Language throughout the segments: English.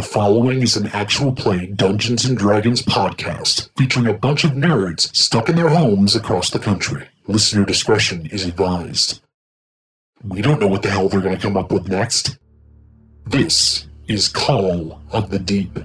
The following is an actual play Dungeons and Dragons podcast featuring a bunch of nerds stuck in their homes across the country. Listener discretion is advised. We don't know what the hell they're going to come up with next. This is Call of the Deep.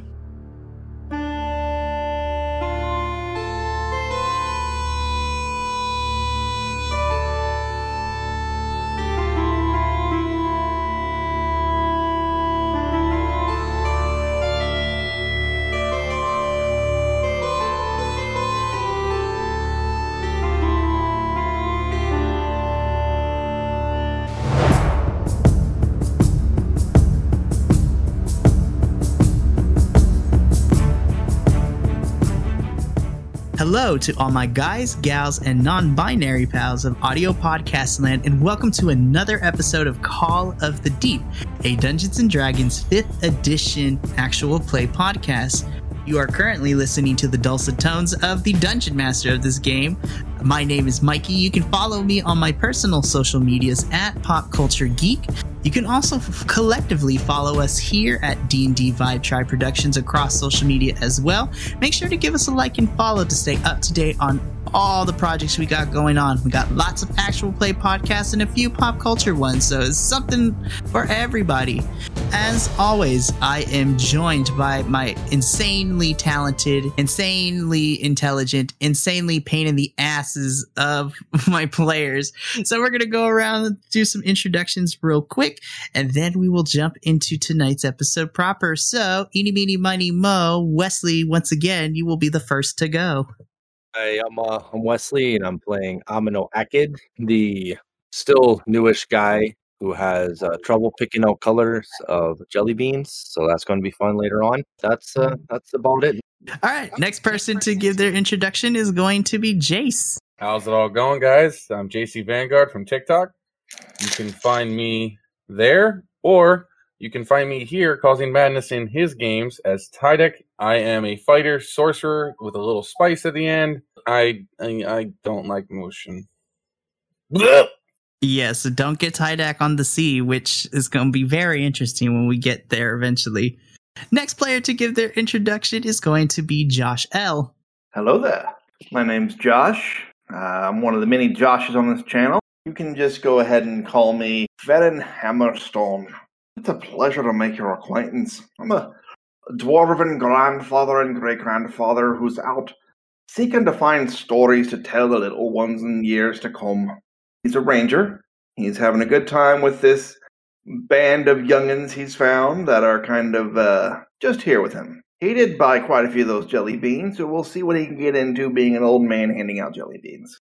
Hello to all my guys, gals, and non binary pals of audio podcast land, and welcome to another episode of Call of the Deep, a Dungeons and Dragons 5th edition actual play podcast. You are currently listening to the dulcet tones of the Dungeon Master of this game. My name is Mikey. You can follow me on my personal social medias at Pop Culture Geek. You can also f- collectively follow us here at D&D Vibe Tribe Productions across social media as well. Make sure to give us a like and follow to stay up to date on all the projects we got going on. We got lots of actual play podcasts and a few pop culture ones, so it's something for everybody. As always, I am joined by my insanely talented, insanely intelligent, insanely pain in the asses of my players. So we're gonna go around and do some introductions real quick, and then we will jump into tonight's episode proper. So, eeny, meeny, miny, mo, Wesley, once again, you will be the first to go. Hi, I'm uh, I'm Wesley, and I'm playing Amino Acid, the still newish guy who has uh, trouble picking out colors of jelly beans. So that's going to be fun later on. That's uh, that's about it. All right, next person to give their introduction is going to be Jace. How's it all going, guys? I'm JC Vanguard from TikTok. You can find me there, or you can find me here causing madness in his games as Tydak. I am a fighter sorcerer with a little spice at the end. I I, I don't like motion. Blech! Yes, don't get Tydak on the sea, which is going to be very interesting when we get there eventually. Next player to give their introduction is going to be Josh L. Hello there. My name's Josh. Uh, I'm one of the many Joshes on this channel. You can just go ahead and call me Ferren Hammerstone. It's a pleasure to make your acquaintance. I'm a dwarven grandfather and great grandfather who's out seeking to find stories to tell the little ones in years to come. He's a ranger. He's having a good time with this band of youngins he's found that are kind of uh, just here with him. He did buy quite a few of those jelly beans, so we'll see what he can get into being an old man handing out jelly beans.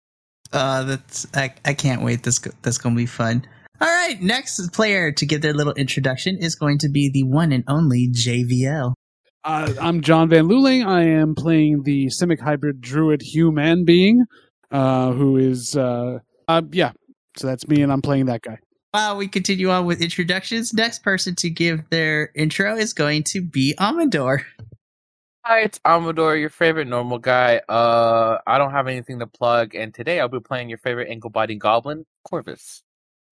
Uh, that's I, I can't wait. This go- that's going to be fun. All right, next player to give their little introduction is going to be the one and only JVL. Uh, I'm John Van Luling. I am playing the Simic hybrid druid human being, uh, who is, uh, uh, yeah. So that's me, and I'm playing that guy. While we continue on with introductions, next person to give their intro is going to be Amador. Hi, it's Amador, your favorite normal guy. Uh, I don't have anything to plug, and today I'll be playing your favorite ankle-biting goblin, Corvus.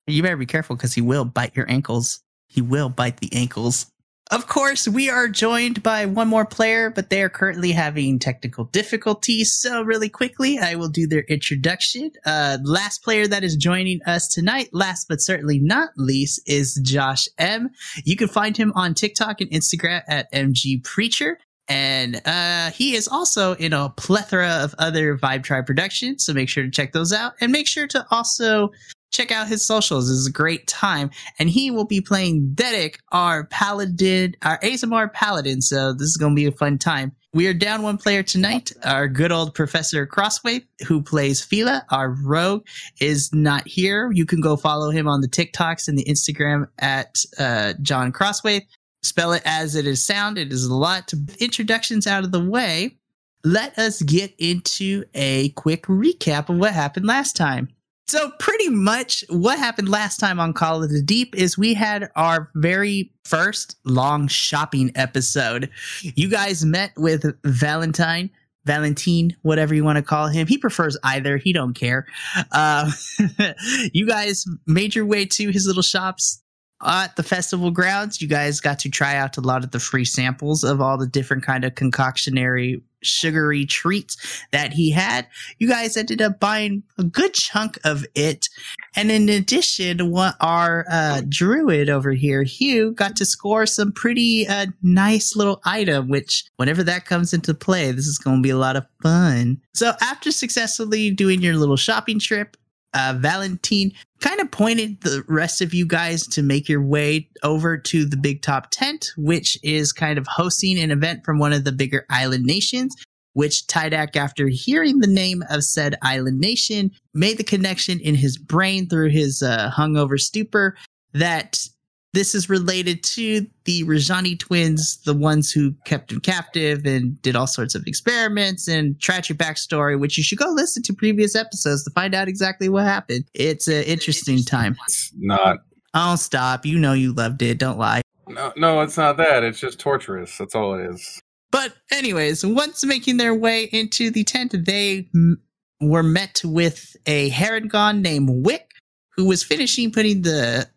You better be careful because he will bite your ankles. He will bite the ankles. Of course, we are joined by one more player, but they are currently having technical difficulties. So, really quickly, I will do their introduction. Uh, last player that is joining us tonight, last but certainly not least, is Josh M. You can find him on TikTok and Instagram at MG Preacher. And uh, he is also in a plethora of other Vibe Tribe productions. So make sure to check those out. And make sure to also check out his socials. This is a great time. And he will be playing Dedic, our paladin, our ASMR paladin. So this is going to be a fun time. We are down one player tonight. Our good old Professor Crossway, who plays Fila, our rogue, is not here. You can go follow him on the TikToks and the Instagram at uh, John Crossway. Spell it as it is sound. It is a lot. Introductions out of the way. Let us get into a quick recap of what happened last time. So pretty much what happened last time on Call of the Deep is we had our very first long shopping episode. You guys met with Valentine, Valentine, whatever you want to call him. He prefers either. He don't care. Uh, you guys made your way to his little shops, at the festival grounds, you guys got to try out a lot of the free samples of all the different kind of concoctionary sugary treats that he had. You guys ended up buying a good chunk of it. And in addition, what our uh, druid over here, Hugh, got to score some pretty uh, nice little item, which whenever that comes into play, this is going to be a lot of fun. So after successfully doing your little shopping trip, uh, Valentine kind of pointed the rest of you guys to make your way over to the Big Top Tent, which is kind of hosting an event from one of the bigger island nations. Which Tydak, after hearing the name of said island nation, made the connection in his brain through his uh, hungover stupor that this is related to the Rajani twins, the ones who kept him captive and did all sorts of experiments and tragic backstory, which you should go listen to previous episodes to find out exactly what happened. It's an interesting time. It's not. Oh, stop. You know you loved it. Don't lie. No, no, it's not that. It's just torturous. That's all it is. But, anyways, once making their way into the tent, they m- were met with a Harengon named Wick, who was finishing putting the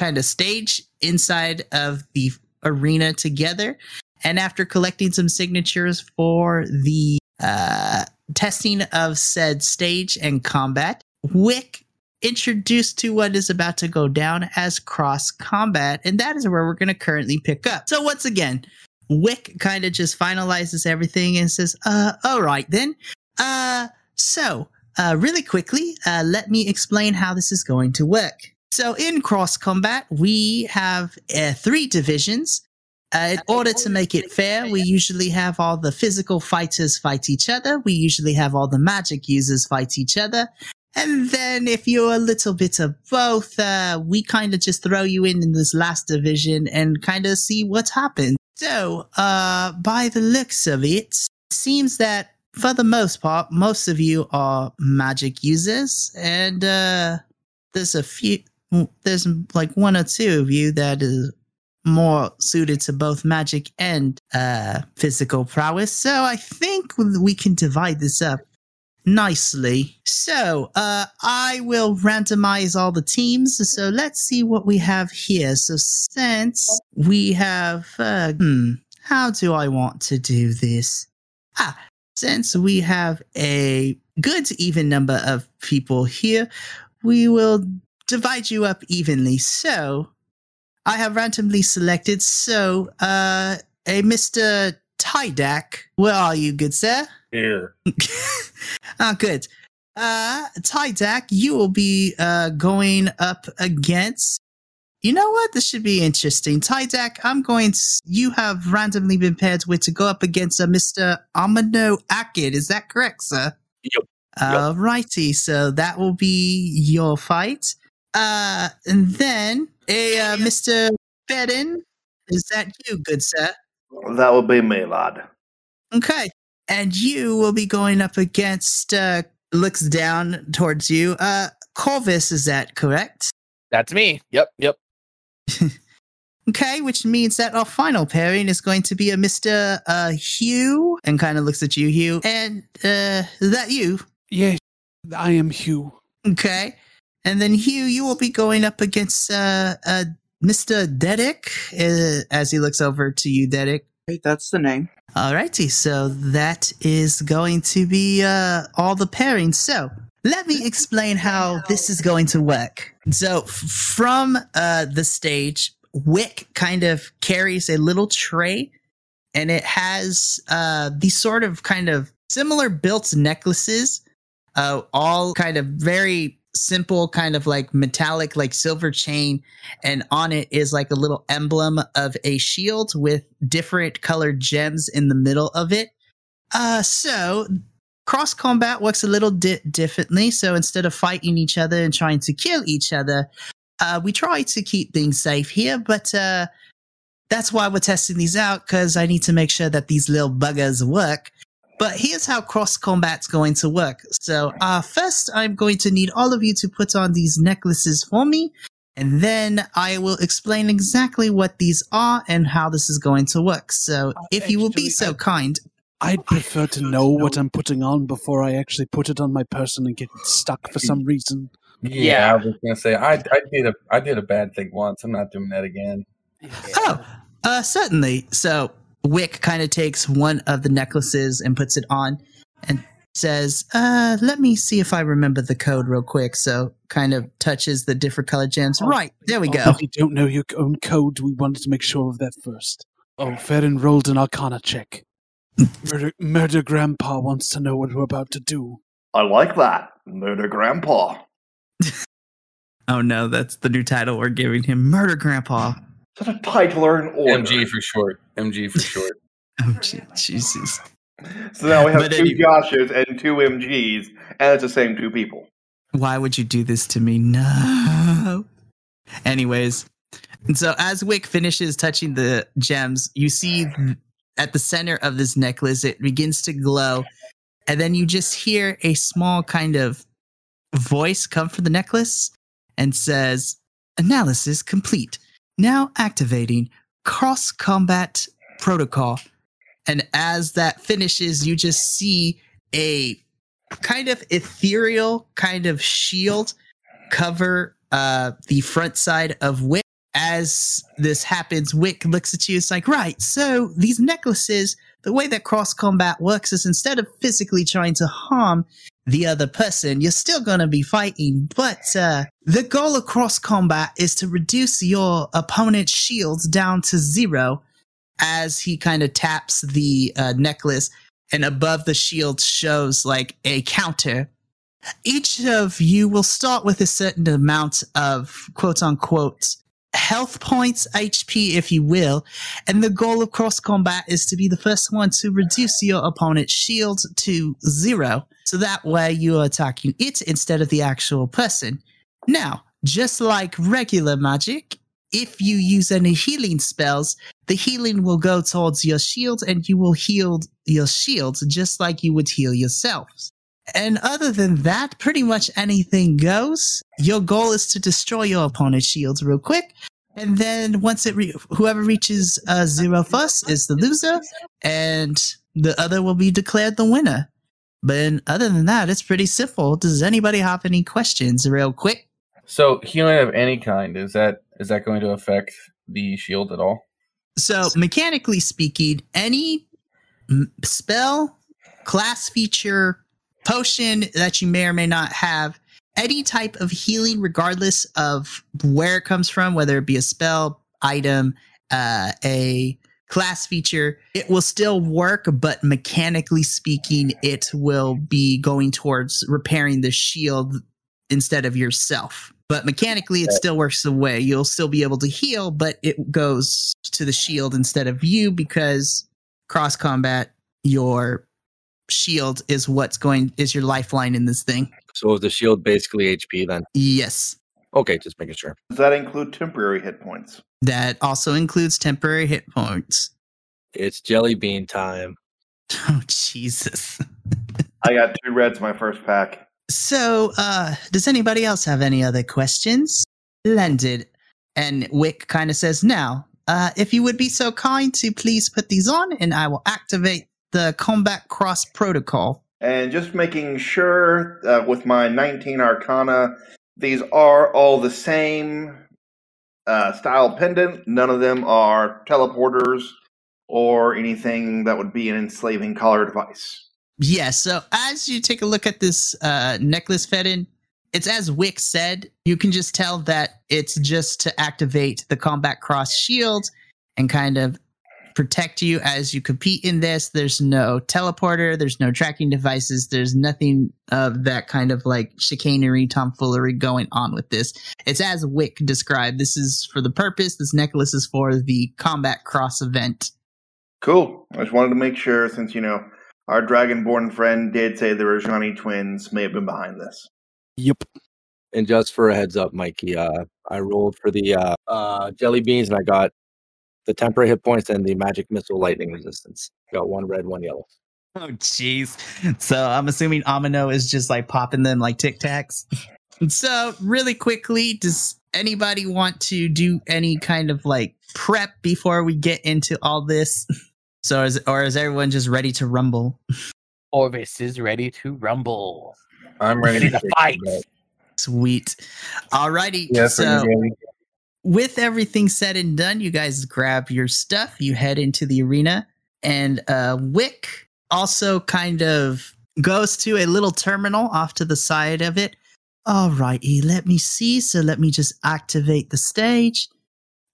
kind of stage inside of the arena together. And after collecting some signatures for the uh, testing of said stage and combat, Wick introduced to what is about to go down as cross combat. And that is where we're going to currently pick up. So, once again, Wick kind of just finalizes everything and says, uh, all right then. Uh, so, uh, really quickly, uh, let me explain how this is going to work. So in cross combat, we have uh, three divisions. Uh, in order to make it fair, we usually have all the physical fighters fight each other. We usually have all the magic users fight each other. And then if you're a little bit of both, uh, we kind of just throw you in in this last division and kind of see what happens. So, uh, by the looks of it, it seems that for the most part, most of you are magic users and, uh, there's a few, there's like one or two of you that is more suited to both magic and uh, physical prowess. So I think we can divide this up nicely. So uh, I will randomize all the teams. So let's see what we have here. So since we have, uh, hmm, how do I want to do this? Ah, since we have a good even number of people here, we will divide you up evenly. So I have randomly selected. So, uh, a Mr. Tydak, where are you, good sir? Here. oh, good. Uh, Tydak, you will be uh, going up against. You know what? This should be interesting. Tydak, I'm going to. You have randomly been paired with to go up against a Mr. Amino Acid. Is that correct, sir? Yep. Alrighty, so that will be your fight. Uh, and then a uh, Mr. Ferren. Is that you, good sir? That would be me, lad. Okay. And you will be going up against, uh, looks down towards you. Uh, Corvus, is that correct? That's me. Yep, yep. Okay, which means that our final pairing is going to be a Mr. Uh, Hugh, and kind of looks at you, Hugh. And, uh, is that you? Yes, I am Hugh. Okay. And then Hugh, you will be going up against, uh, uh, Mr. Dedick, uh, as he looks over to you, Dedick. Right, that's the name. Alrighty, so that is going to be uh, all the pairings. So let me explain how this is going to work. So f- from uh, the stage, Wick kind of carries a little tray, and it has uh, these sort of kind of similar built necklaces, uh, all kind of very simple, kind of like metallic, like silver chain, and on it is like a little emblem of a shield with different colored gems in the middle of it. Uh, so cross combat works a little di- differently. So instead of fighting each other and trying to kill each other, uh, we try to keep things safe here, but uh, that's why we're testing these out because I need to make sure that these little buggers work. But here's how cross combat's going to work. So, uh, first, I'm going to need all of you to put on these necklaces for me, and then I will explain exactly what these are and how this is going to work. So, if you will be so I- kind, I'd prefer to know what I'm putting on before I actually put it on my person and get stuck for some reason. Yeah, Yeah. I was gonna say I I did a I did a bad thing once. I'm not doing that again. Oh, uh, certainly. So Wick kind of takes one of the necklaces and puts it on and says, uh, let me see if I remember the code real quick. So kind of touches the different colored gems. Oh, Right, there we Oh, go. but You don't know your own code. We wanted to make sure of that first. Oh, Ferren rolled an Arcana check. Murder, Murder Grandpa wants to know what we're about to do. I like that. Murder Grandpa. Oh no, that's the new title we're giving him. Murder Grandpa. Is that a title or an order? MG for short. MG for short. Oh, Je- Jesus. So now we have But two anyway. Joshes and two MGs, and it's the same two people. Why would you do this to me? No. Anyways, and so as Wick finishes touching the gems, you see at the center of this necklace, it begins to glow. And then you just hear a small kind of voice come from the necklace and says, Analysis complete. Now activating cross combat protocol. And as that finishes, you just see a kind of ethereal kind of shield cover uh the front side of Wick. As this happens, Wick looks at you. It's like, right. So these necklaces, the way that cross combat works is instead of physically trying to harm the other person, you're still going to be fighting. But uh, the goal of cross combat is to reduce your opponent's shields down to zero. As he kind of taps the uh, necklace, and above the shield shows like a counter. Each of you will start with a certain amount of quote unquote health points, HP, if you will. And the goal of cross combat is to be the first one to reduce your opponent's shield to zero. So that way you are attacking it instead of the actual person. Now, just like regular magic, if you use any healing spells, the healing will go towards your shield and you will heal your shield just like you would heal yourselves. And other than that, pretty much anything goes. Your goal is to destroy your opponent's shields real quick. And then once it, re- whoever reaches uh, zero first is the loser, and the other will be declared the winner. But other than that, it's pretty simple. Does anybody have any questions, real quick? So healing of any kind is that is that going to affect the shield at all? So, mechanically speaking, any m- spell, class feature, potion that you may or may not have, any type of healing, regardless of where it comes from, whether it be a spell, item, uh, a class feature, it will still work, but mechanically speaking, it will be going towards repairing the shield instead of yourself. But mechanically, it still works the way you'll still be able to heal, but it goes to the shield instead of you because cross combat, your shield is what's going is your lifeline in this thing. So is the shield basically HP then? Yes, Okay, just making sure. Does that include temporary hit points? that also includes temporary hit points. It's jelly bean time. Oh Jesus! I got two reds my first pack. So, uh, does anybody else have any other questions? Landed, and Wick kind of says, "Now, uh, if you would be so kind to please put these on, and I will activate the combat cross protocol." And just making sure uh, with my 19 Arcana, these are all the same uh, style pendant. None of them are teleporters or anything that would be an enslaving collar device. Yeah, so as you take a look at this uh, necklace Ferren, it's as Wick said, you can just tell that it's just to activate the combat cross shield and kind of protect you as you compete in this. There's no teleporter, there's no tracking devices, there's nothing of that kind of like chicanery, tomfoolery going on with this. It's as Wick described. This is for the purpose, this necklace is for the combat cross event. Cool. I just wanted to make sure since, you know, our dragonborn friend did say the Rajani twins may have been behind this. Yep. And just for a heads up, Mikey, uh, I rolled for the uh, uh, jelly beans and I got the temporary hit points and the magic missile lightning resistance. Got one red, one yellow. Oh, jeez. So I'm assuming Amino is just like popping them like Tic Tacs. so, really quickly, does anybody want to do any kind of like prep before we get into all this? So, is or is everyone just ready to rumble? Orvis is ready to rumble. I'm ready Ready to to fight. fight. Sweet. Alrighty. Yes, so with everything said and done, you guys grab your stuff, you head into the arena, and uh, Wick also kind of goes to a little terminal off to the side of it. Alrighty, let me see. So let me just activate the stage,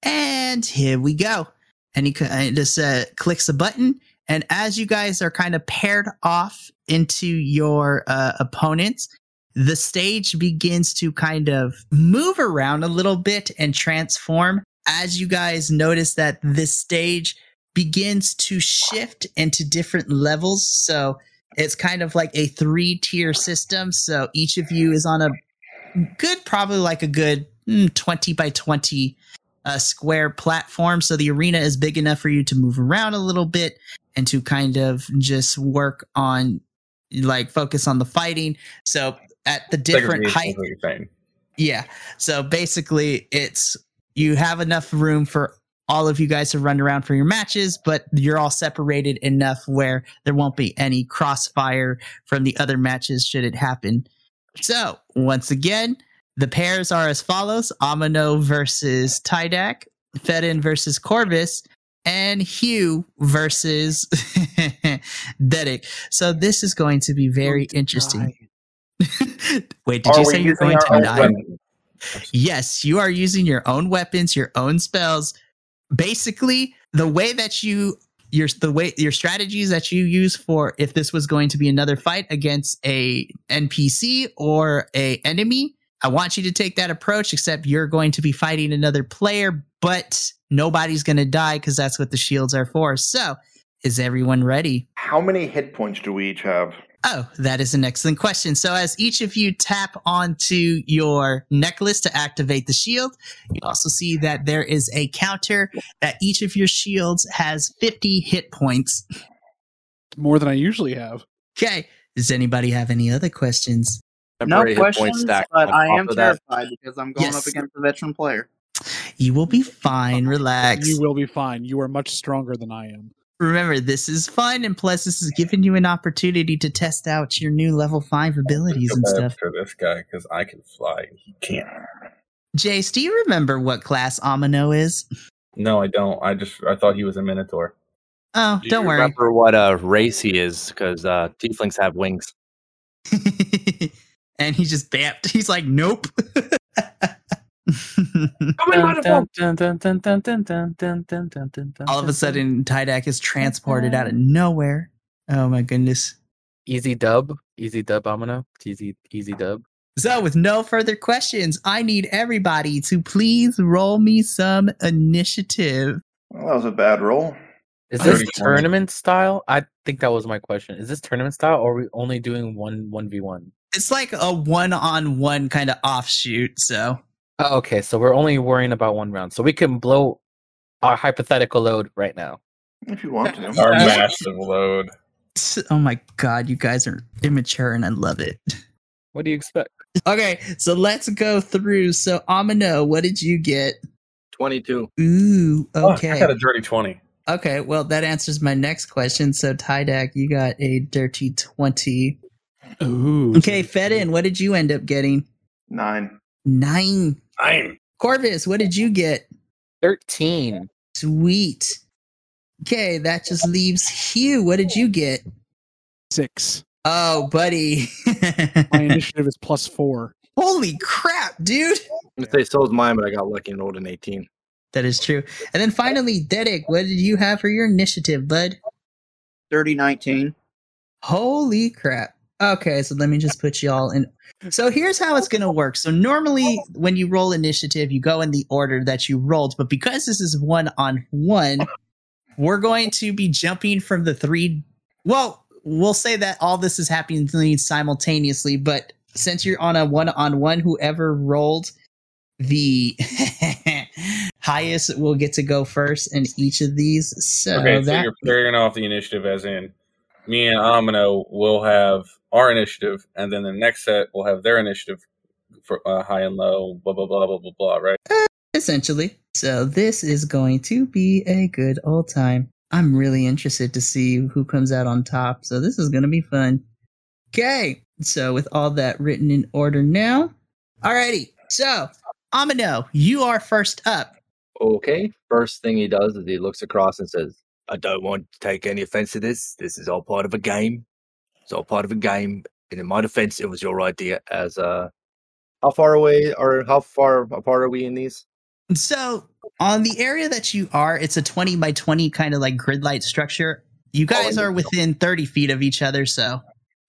and here we go. And he just uh, clicks a button, and as you guys are kind of paired off into your uh, opponents, the stage begins to kind of move around a little bit and transform as you guys notice that this stage begins to shift into different levels. So it's kind of like a three tier system. So each of you is on a good, probably like a good mm, 20 by 20 uh, square platform. So the arena is big enough for you to move around a little bit and to kind of just work on like focus on the fighting. So at the different Segregation height. what you're saying. Yeah. So basically, it's you have enough room for all of you guys to run around for your matches, but you're all separated enough where there won't be any crossfire from the other matches should it happen. So once again, the pairs are as follows: Amino versus Tydak, Ferren versus Corvus, and Hugh versus Dedic. So this is going to be very oh, interesting. Wait, did Are you say you're going to own die? weapons? Yes, you are using your own weapons, your own spells. Basically, the way that you your the way your strategies that you use for if this was going to be another fight against a NPC or a enemy, I want you to take that approach except you're going to be fighting another player, but nobody's going to die cuz that's what the shields are for. So, is everyone ready? How many hit points do we each have? Oh, that is an excellent question. So, as each of you tap onto your necklace to activate the shield, you also see that there is a counter that each of your shields has 50 hit points. More than I usually have. Okay. Does anybody have any other questions? No questions, but I am of that. terrified because I'm going Yes. up against a veteran player. You will be fine. Uh, Relax. You will be fine. You are much stronger than I am. Remember, this is fun, and plus, this is giving you an opportunity to test out your new level 5 abilities and stuff. for this guy because I can fly and he can't. Jace, do you remember what class Amino is? No, I don't. I just I thought he was a minotaur. Oh, Do don't you worry. Remember what uh, race he is because uh, tieflings have wings. and he just bapped. He's like, nope. All of a sudden, Tydak is transported out of nowhere. Oh my goodness. Easy dub. Easy dub, Amino. Easy, easy dub. So, with no further questions, I need everybody to please roll me some initiative. Well, that was a bad roll. Is this tournament style? I think that was my question. Is this tournament style or are we only doing one one v one? It's like a one on one kind of offshoot. So, Oh, okay, so we're only worrying about one round. So we can blow our hypothetical load right now. If you want to. Our massive load. oh my God, you guys are immature and I love it. What do you expect? Okay, so let's go through. So, Amino, what did you get? 22. Ooh, Oh, okay. I got a dirty twenty. Okay, well, that answers my next question. So, Tydak, you got a dirty 20. Ooh. Okay, Ferren, what did you end up getting? Nine. Nine. Nine. Corvus, what did you get? Thirteen. Sweet. Okay, that just leaves Hugh. What did you get? Six. Oh, buddy. My initiative is plus four. Holy crap, dude. I'm gonna say so is mine, but I got lucky and rolled an 18. That is true. And then finally, Dedek, what did you have for your initiative, bud? 30 19. Holy crap. Okay, so let me just put y'all in. So here's how it's going to work. So normally when you roll initiative, you go in the order that you rolled, but because this is one on one, we're going to be jumping from the three. Well, we'll say that all this is happening simultaneously, but since you're on a one on one, whoever rolled the highest will get to go first in each of these. So Okay, so that you're carrying off the initiative as in me and Amino will have our initiative, and then the next set will have their initiative for uh, high and low, blah blah blah blah blah blah. Right? essentially. So this is going to be a good old time. I'm really interested to see who comes out on top. So this is going to be fun. Okay. So with all that written in order now, Alrighty. So, Amino, you are first up. Okay. First thing he does is he looks across and says, I don't want to take any offense to this. This is all part of a game. It's all part of a game. And in my defense, it was your idea as uh how far away or how far apart are we in these? So, on the area that you are, it's a 20 by 20 kind of like grid light structure. You guys are within 30 feet of each other, so.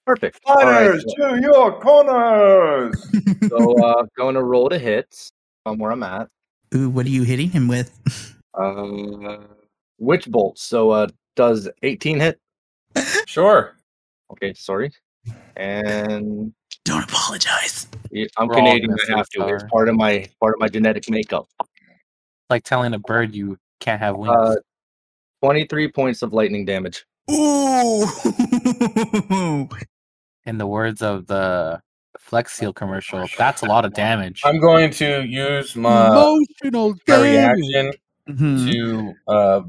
Perfect. All right, Fighters to your corners! so uh going to roll to hit from where I'm at. Ooh, what are you hitting him with? Uh witch bolt. So uh does 18 hit? Sure. Okay, sorry. And Don't apologize. yeah, I'm We're all Canadian. I have to. It's part of my part of my genetic makeup. Like telling a bird you can't have wings. Uh, 23 points of lightning damage. Ooh. in the words of the Flex Seal commercial, that's a lot of damage. I'm going to use my, Emotional my damage. reaction Mhm. to uh,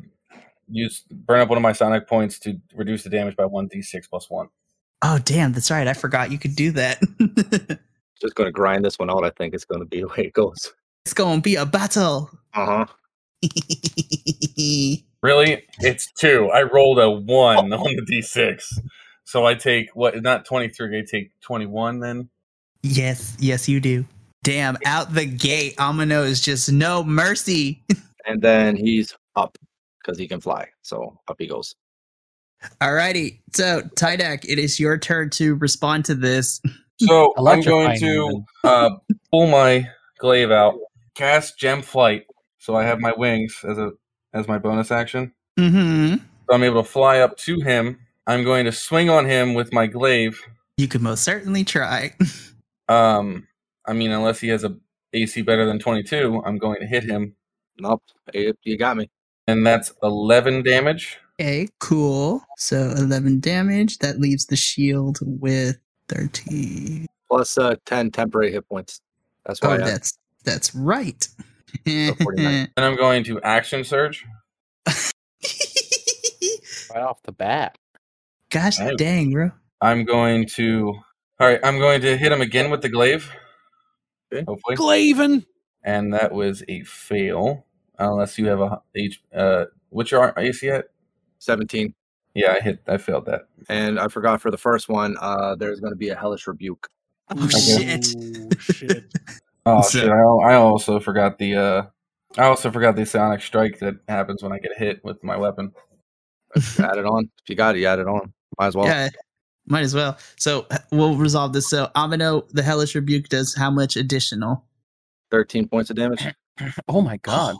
use burn up one of my sonic points to reduce the damage by one d6 plus one. Oh, damn. That's right. I forgot you could do that. Just going to grind this one out. I think it's going to be the way it goes. it's going to be a battle. Uh huh. Really, it's two. I rolled a one on the d6, so I take what? Not twenty three. I take twenty one. Then yes, yes, you do. Damn, out the gate, Amino is just no mercy. And then he's up because he can fly. So up he goes. All righty. So, Tydak, it is your turn to respond to this. So I'm going to uh, pull my glaive out, cast gem flight, so I have my wings as a as my bonus action. Mm-hmm. So I'm able to fly up to him. I'm going to swing on him with my glaive. You could most certainly try. Um, I mean, unless he has a AC better than 22, I'm going to hit him, Nope. You you got me. And that's 11 damage. Okay, cool. So 11 damage. That leaves the shield with 13. Plus uh, 10 temporary hit points. That's Oh, why I, that's that's right. 49. And I'm going to action surge. right off the bat. Gosh Nice. dang, bro. I'm going to. All right, I'm going to hit him again with the glaive. Okay. Hopefully, Glaven. and that was a fail. Unless you have a H. Uh, what's your AC at? 17. Yeah, I hit. I failed that. And I forgot for the first one, uh, there's going to be a hellish rebuke. Oh shit. Oh, shit. Oh shit! I, I also forgot the. Uh, I also forgot the sonic strike that happens when I get hit with my weapon. add it on. If you got it, you add it on. Might as well. Yeah, might as well. So we'll resolve this. So Amino, the hellish rebuke does how much additional? 13 points of damage. Oh my god.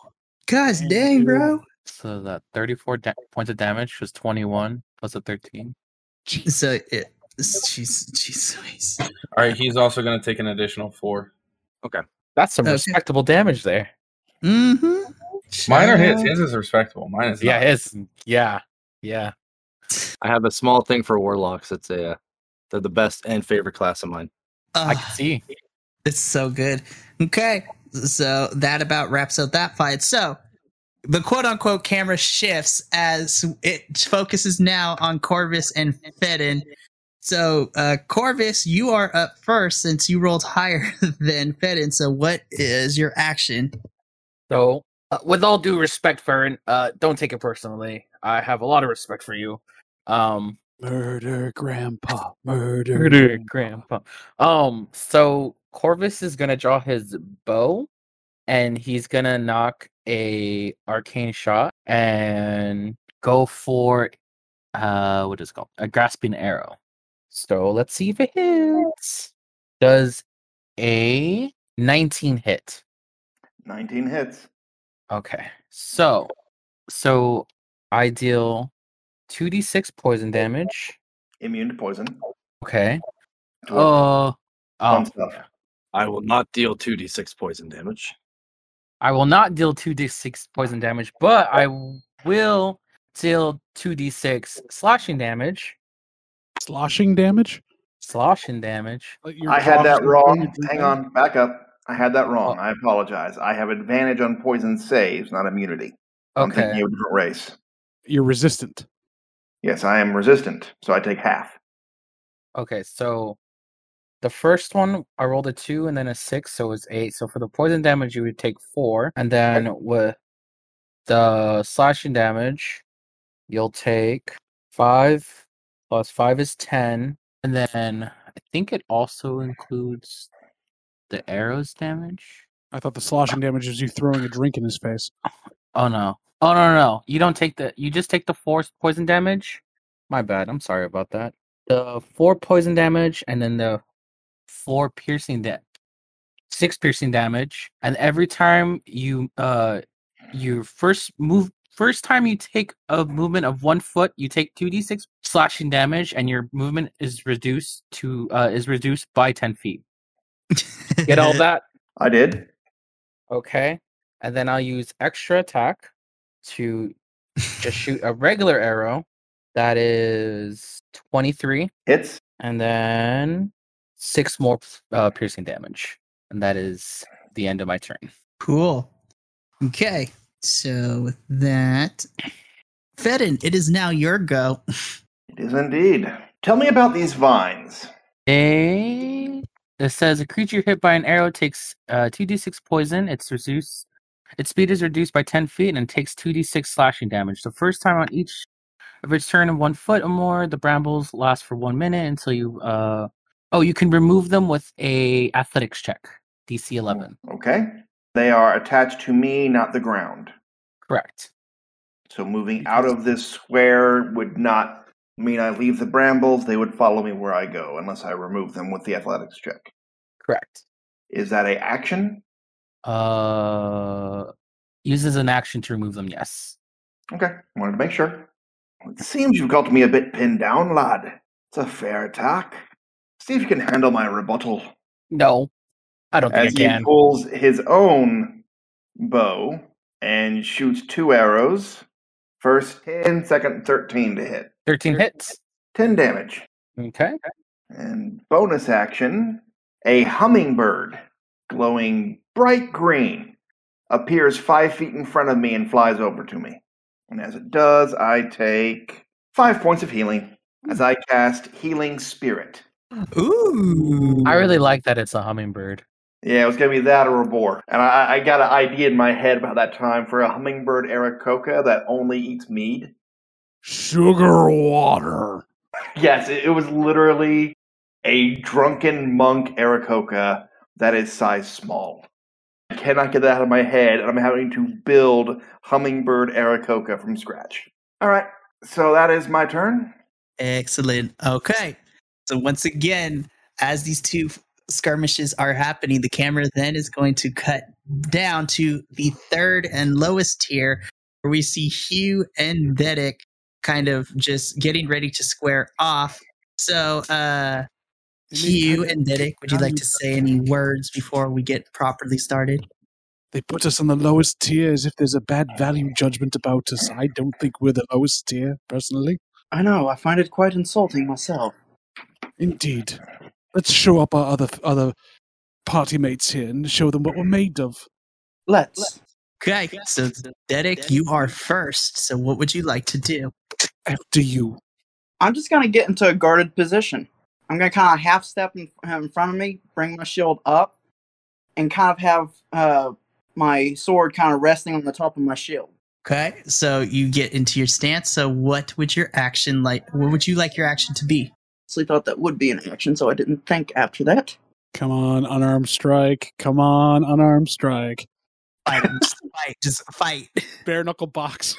Gosh dang, bro. So that 34 da- points of damage was 21 plus a 13. So it. Jeez, jeez, Louise. All right, he's also going to take an additional four. Okay, That's some Okay. respectable damage there. Mm-hmm. Mine are his. His is respectable. Mine is Yeah, not. it's yeah. Yeah. I have a small thing for warlocks. It's a, uh, they're the best and favorite class of mine. I Ah, can see. It's so good. Okay. So that about wraps up that fight. So the quote unquote camera shifts as it focuses now on Corvus and Ferren. So, uh, Corvus, you are up first since you rolled higher than Ferren. So, what is your action? So, uh, with all due respect, Ferren, uh, don't take it personally. I have a lot of respect for you. Um, Murder, Grandpa. Murder. Murder, Grandpa. Um, so Corvus is gonna draw his bow, and he's gonna knock a arcane shot and go for uh what is it called? A grasping arrow. So let's see if it hits. Does a 19 hit? 19 hits. Okay. So so I deal 2d6 poison damage. Immune to poison. Okay. To what? Uh Fun oh, stuff. I will not deal 2d6 poison damage. I will not deal 2d6 poison damage, but I will deal 2d6 slashing damage. Sloshing damage? Sloshing damage. I had that wrong. Hang on, back up. I had that wrong. Oh. I apologize. I have advantage on poison saves, not immunity. I'm thinking of a different race. You're resistant. Yes, I am resistant, so I take half. Okay, so The first one, I rolled a two and then a six, so it's eight. So for the poison damage, you would take four, and then with the slashing damage, you'll take five plus five is ten, and then I think it also includes the arrows damage. I thought the slashing damage was you throwing a drink in his face. Oh no! Oh no! No! no. You don't take the. You just take the four poison damage. My bad. I'm sorry about that. The four poison damage, and then the four piercing that six piercing damage, and every time you uh your first move first time you take a movement of one foot, you take two d six slashing damage, and your movement is reduced to uh is reduced by ten feet. Get all that? I did. Okay. And then I'll use extra attack to just shoot a regular arrow. That is 23. Hits. And then six more uh, piercing damage. And that is the end of my turn. Cool. Okay. So with that, Ferren, it is now your go. It is indeed. Tell me about these vines. They it says a creature hit by an arrow takes uh, 2d6 poison. It's reduced. Its speed is reduced by 10 feet and takes 2d6 slashing damage. The first time on each of its turn in one foot or more, the brambles last for one minute until you. Uh, oh, you can remove them with a athletics check, DC 11. Okay. They are attached to me, not the ground. Correct. So moving out of this square would not mean I leave the brambles. They would follow me where I go unless I remove them with the athletics check. Correct. Is that a action? Uh, uses an action to remove them. Yes. Okay, wanted to make sure. It seems you've got me a bit pinned down, lad. It's a fair attack. See if you can handle my rebuttal. No, I don't think As I he pulls his own bow and shoots two arrows. First 10, second 13 to hit. 13 hits. 10 damage. Okay. And bonus action, a hummingbird glowing bright green appears five feet in front of me and flies over to me. And as it does, I take five points of healing as hmm. I cast Healing Spirit. Ooh. I really like that it's a hummingbird. Yeah, it was gonna be that or a boar. And I, I got an idea in my head about that time for a hummingbird Aarakocra that only eats mead. Sugar water. Yes, it, it was literally a drunken monk Aarakocra that is size small. I cannot get that out of my head, and I'm having to build hummingbird Aarakocra from scratch. All right, so that is my turn. Excellent. Okay. So once again, as these two skirmishes are happening, the camera then is going to cut down to the third and lowest tier, where we see Hugh and Dedic kind of just getting ready to square off. So, uh, Hugh and Dedic, would you like to say any words before we get properly started? They put us on the lowest tier as if there's a bad value judgment about us. I don't think we're the lowest tier, personally. I know. I find it quite insulting myself. Indeed. Let's show up our other other party mates here and show them what we're made of. Let's. Okay, so Dedic, you are first. So, what would you like to do? After you. I'm just gonna get into a guarded position. I'm gonna kind of half step in, in front of me, bring my shield up, and kind of have uh, my sword kind of resting on the top of my shield. Okay, so you get into your stance. So, what would your action like? What would you like your action to be? So I thought that would be an action, so I didn't think after that. Come on, unarmed strike. Come on, unarmed strike. Fight, just fight, just fight. Bare knuckle box.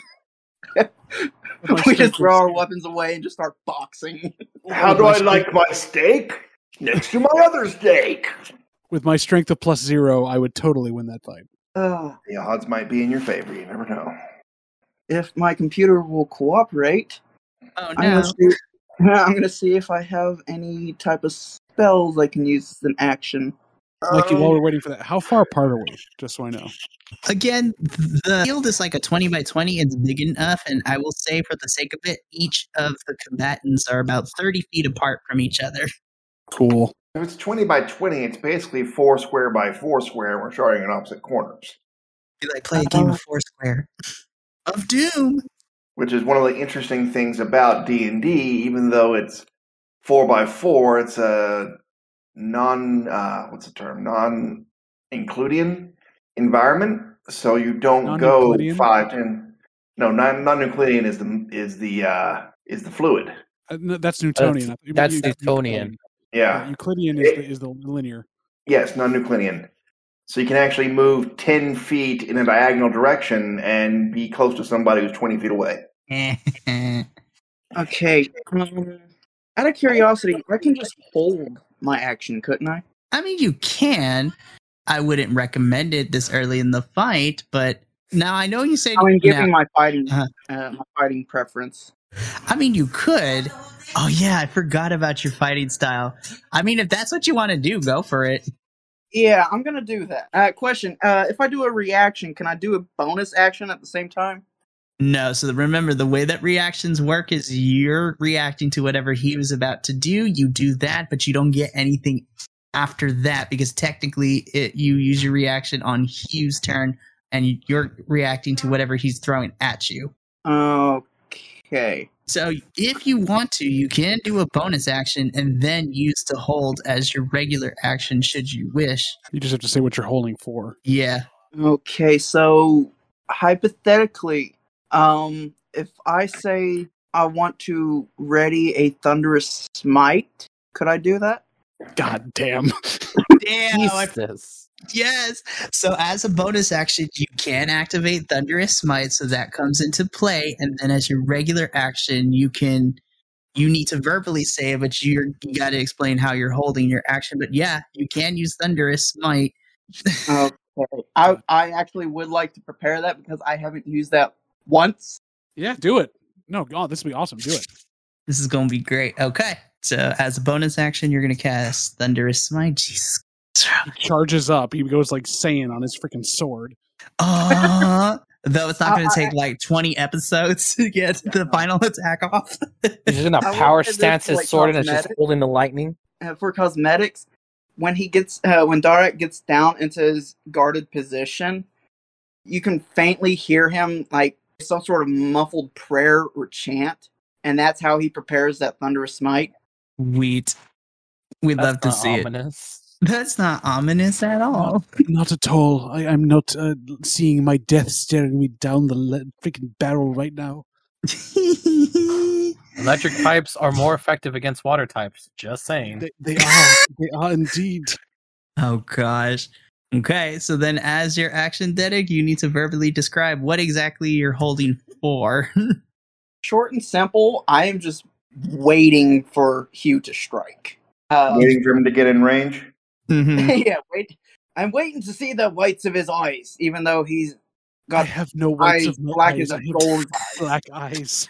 we just throw our weapons away and just start boxing. How do I like my steak? Next to my other steak. With my strength of plus zero, I would totally win that fight. Uh, The odds might be in your favor. You never know. if my computer will cooperate, Oh I'm no! gonna see. I'm gonna see if I have any type of spells I can use as an action. Mikey, Um, while we're waiting for that, how far apart are we? Just so I know. Again, the field is like a twenty by twenty. It's big enough, and I will say, for the sake of it, each of the combatants are about thirty feet apart from each other. Cool. If it's 20 by 20, it's basically four square by four square, and we're starting in opposite corners. You like play a game of four square of Doom. Which is one of the interesting things about D&D even though it's 4 by 4 it's a non uh, what's the term non includian environment, so you don't go Non-Euclidean? five ten. No, non non Euclidean is the is the uh, is the fluid. Uh, no, that's Newtonian. You- that's you- Newtonian. Yeah. Uh, Euclidean is the, is the linear. Yes, non Euclidean. So you can actually move ten feet in a diagonal direction and be close to somebody who's twenty feet away. Okay. Um, out of curiosity, I can just hold my action, couldn't I? I mean, you can. I wouldn't recommend it this early in the fight, but now I know you said. I mean, giving now- my fighting, Uh-huh. uh, my fighting preference. I mean, you could. Oh yeah, I forgot about your fighting style. I mean, if that's what you want to do, go for it. Yeah, I'm gonna do that. Uh, question: uh, If I do a reaction, can I do a bonus action at the same time? No, so remember the way that reactions work is you're reacting to whatever he was about to do. You do that, but you don't get anything after that because technically it, you use your reaction on Hugh's turn and you're reacting to whatever he's throwing at you. Okay. So if you want to, you can do a bonus action and then use to hold as your regular action should you wish. You just have to say what you're holding for. Yeah. Okay. So hypothetically, um, if I say I want to ready a thunderous smite, could I do that? God damn. Damn, I Jesus. Yes. So as a bonus action, you can activate Thunderous Smite, so that comes into play, and then as your regular action, you can you need to verbally say it, but you're you got to explain how you're holding your action. But yeah, you can use Thunderous Smite. Okay. I I actually would like to prepare that because I haven't used that once. Yeah, do it. No, God, this would be awesome. Do it. This is going to be great. Okay. So as a bonus action, you're going to cast Thunderous Smite. Jesus. He charges up. He goes like Saiyan on his freaking sword. Uh, though it's not going to take like 20 episodes to get the final attack off. He's just gonna power stance this, his like, sword and it's just holding the lightning. uh, for cosmetics, when he gets uh, when Dharak gets down into his guarded position, you can faintly hear him like some sort of muffled prayer or chant, and that's how he prepares that thunderous smite. Wheat. We'd That's love to not see it. That's not ominous at all. Not at all. I, I'm not uh, seeing my death staring me down the le- freaking barrel right now. Electric pipes are more effective against water types. Just saying. They, they are. they are indeed. oh gosh. Okay, so then as your action, Dharak, you need to verbally describe what exactly you're holding for. Short and simple. I am just waiting for Hugh to strike. Uh, Waiting for him to get in range. Mhm. yeah, wait. I'm waiting to see the whites of his eyes, even though he's got I have no whites eyes of my black eyes. as a I have gold. black eyes.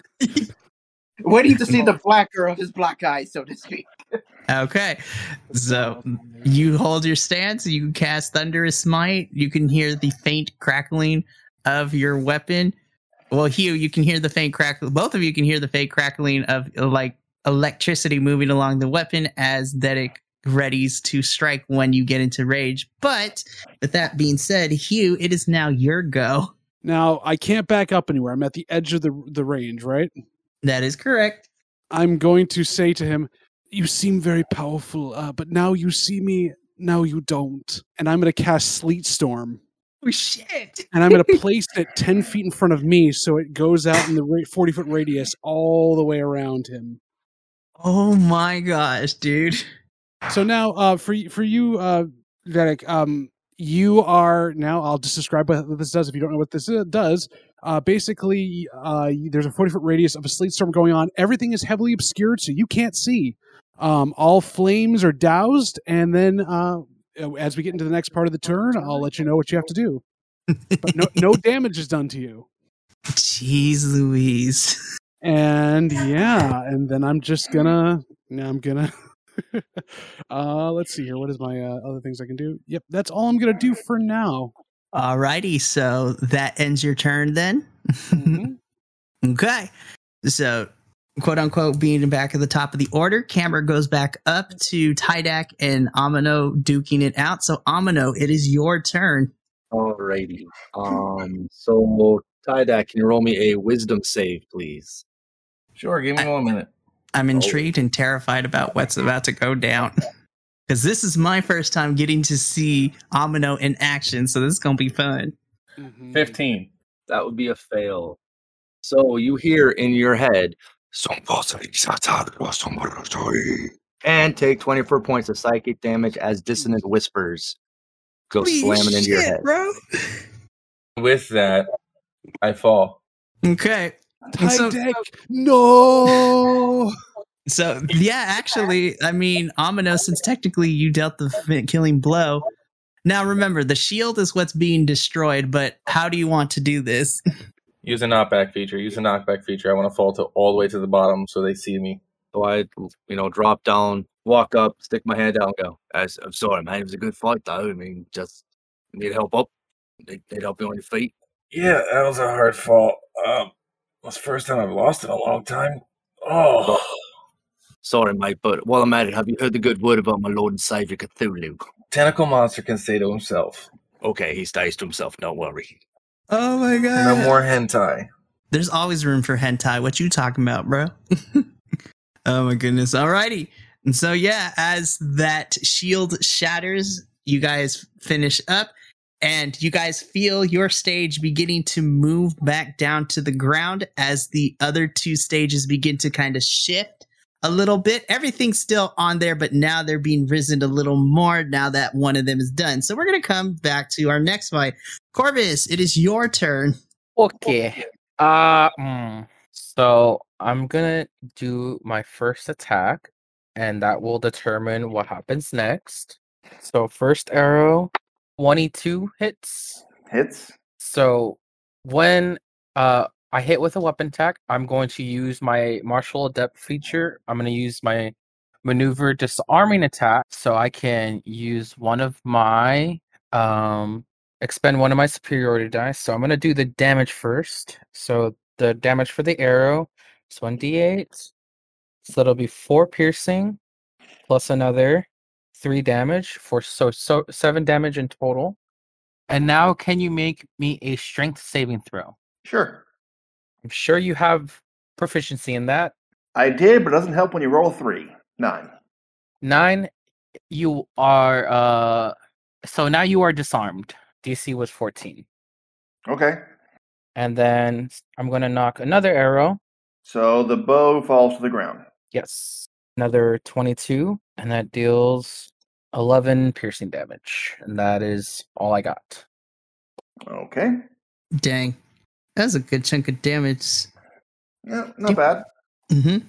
waiting to see the blacker of his black eyes, so to speak. Okay, so you hold your stance, you cast Thunderous Smite, you can hear the faint crackling of your weapon. Well, Hugh, you can hear the faint crackle. Both of you can hear the faint crackling of like electricity moving along the weapon as Dharak readies to strike when you get into rage. But with that being said, Hugh, it is now your go. Now I can't back up anywhere. I'm at the edge of the the range, right? That is correct. I'm going to say to him, "You seem very powerful, uh, but now you see me. Now you don't." And I'm going to cast Sleet Storm, Oh shit! and I'm going to place it ten feet in front of me, so it goes out in the forty foot radius all the way around him. Oh my gosh, dude. So now, uh, for for you, uh, Dharak, um, you are now. I'll just describe what this does. If you don't know what this uh, does, uh, basically, uh, there's a 40 foot radius of a sleet storm going on. Everything is heavily obscured, so you can't see. Um, all flames are doused, and then uh, as we get into the next part of the turn, I'll let you know what you have to do. But no, no damage is done to you. Jeez Louise. And yeah, and then I'm just gonna. Now I'm gonna. uh, let's see here. What is my uh, other things I can do? Yep, that's all I'm gonna do for now. Alrighty, so that ends your turn then. Mhm. okay. So quote unquote being back at the top of the order, camera goes back up to Tydak and Amino duking it out. So Amino, it is your turn. Alrighty. Um. So Tydak, can you roll me a Wisdom save, please? Sure, give me one minute. I'm intrigued and terrified about what's about to go down. because this is my first time getting to see Amino in action, so this is gonna be fun. Mhm. 15. That would be a fail. So you hear in your head, and take 24 points of psychic damage as dissonant whispers go Holy slamming into your head. bro. With that, I fall. Okay. And so- Tydak, no. So yeah, actually, I mean, Amino, since technically you dealt the killing blow. Now remember, the shield is what's being destroyed, but how do you want to do this? Use a knockback feature. Use a knockback feature. I want to fall to all the way to the bottom so they see me. So I, you know, drop down, walk up, stick my hand out, go. As I'm sorry, man. It was a good fight, though. I mean, just need help up. Need, need help you on your feet. Yeah, that was a hard fall. Um, that's the first time I've lost in a long time. Oh, Sorry, mate, but while I'm at it, have you heard the good word about my Lord and Savior Cthulhu? tentacle monster can say to himself, Okay, he stays to himself. Don't worry. Oh my god! "No more hentai." There's always room for hentai. What you talking about, bro? oh my goodness. Alrighty. And so yeah, as that shield shatters, you guys finish up and you guys feel your stage beginning to move back down to the ground as the other two stages begin to kind of shift a little bit. Everything's still on there, but now they're being risen a little more now that one of them is done. So we're gonna come back to our next fight. Corvus, it is your turn. Okay. Uh, mm, so I'm gonna do my first attack, and that will determine what happens next. So first arrow, 22 hits. Hits. So when uh I hit with a weapon attack, I'm going to use my martial adept feature. I'm going to use my maneuver disarming attack so I can use one of my um expend one of my superiority dice. So I'm going to do the damage first. So the damage for the arrow is 1d8. So that'll be 4 piercing plus another 3 damage for so so 7 damage in total. And now can you make me a strength saving throw? Sure. I'm sure you have proficiency in that. I did, but it doesn't help when you roll a three. Nine. Nine, you are uh so now you are disarmed. DC was 14. Okay. And then I'm gonna knock another arrow. So the bow falls to the ground. Yes. Another 22, and that deals 11 piercing damage. And that is all I got. Okay. Dang. That's a good chunk of damage. Yeah, not bad. Mm-hmm.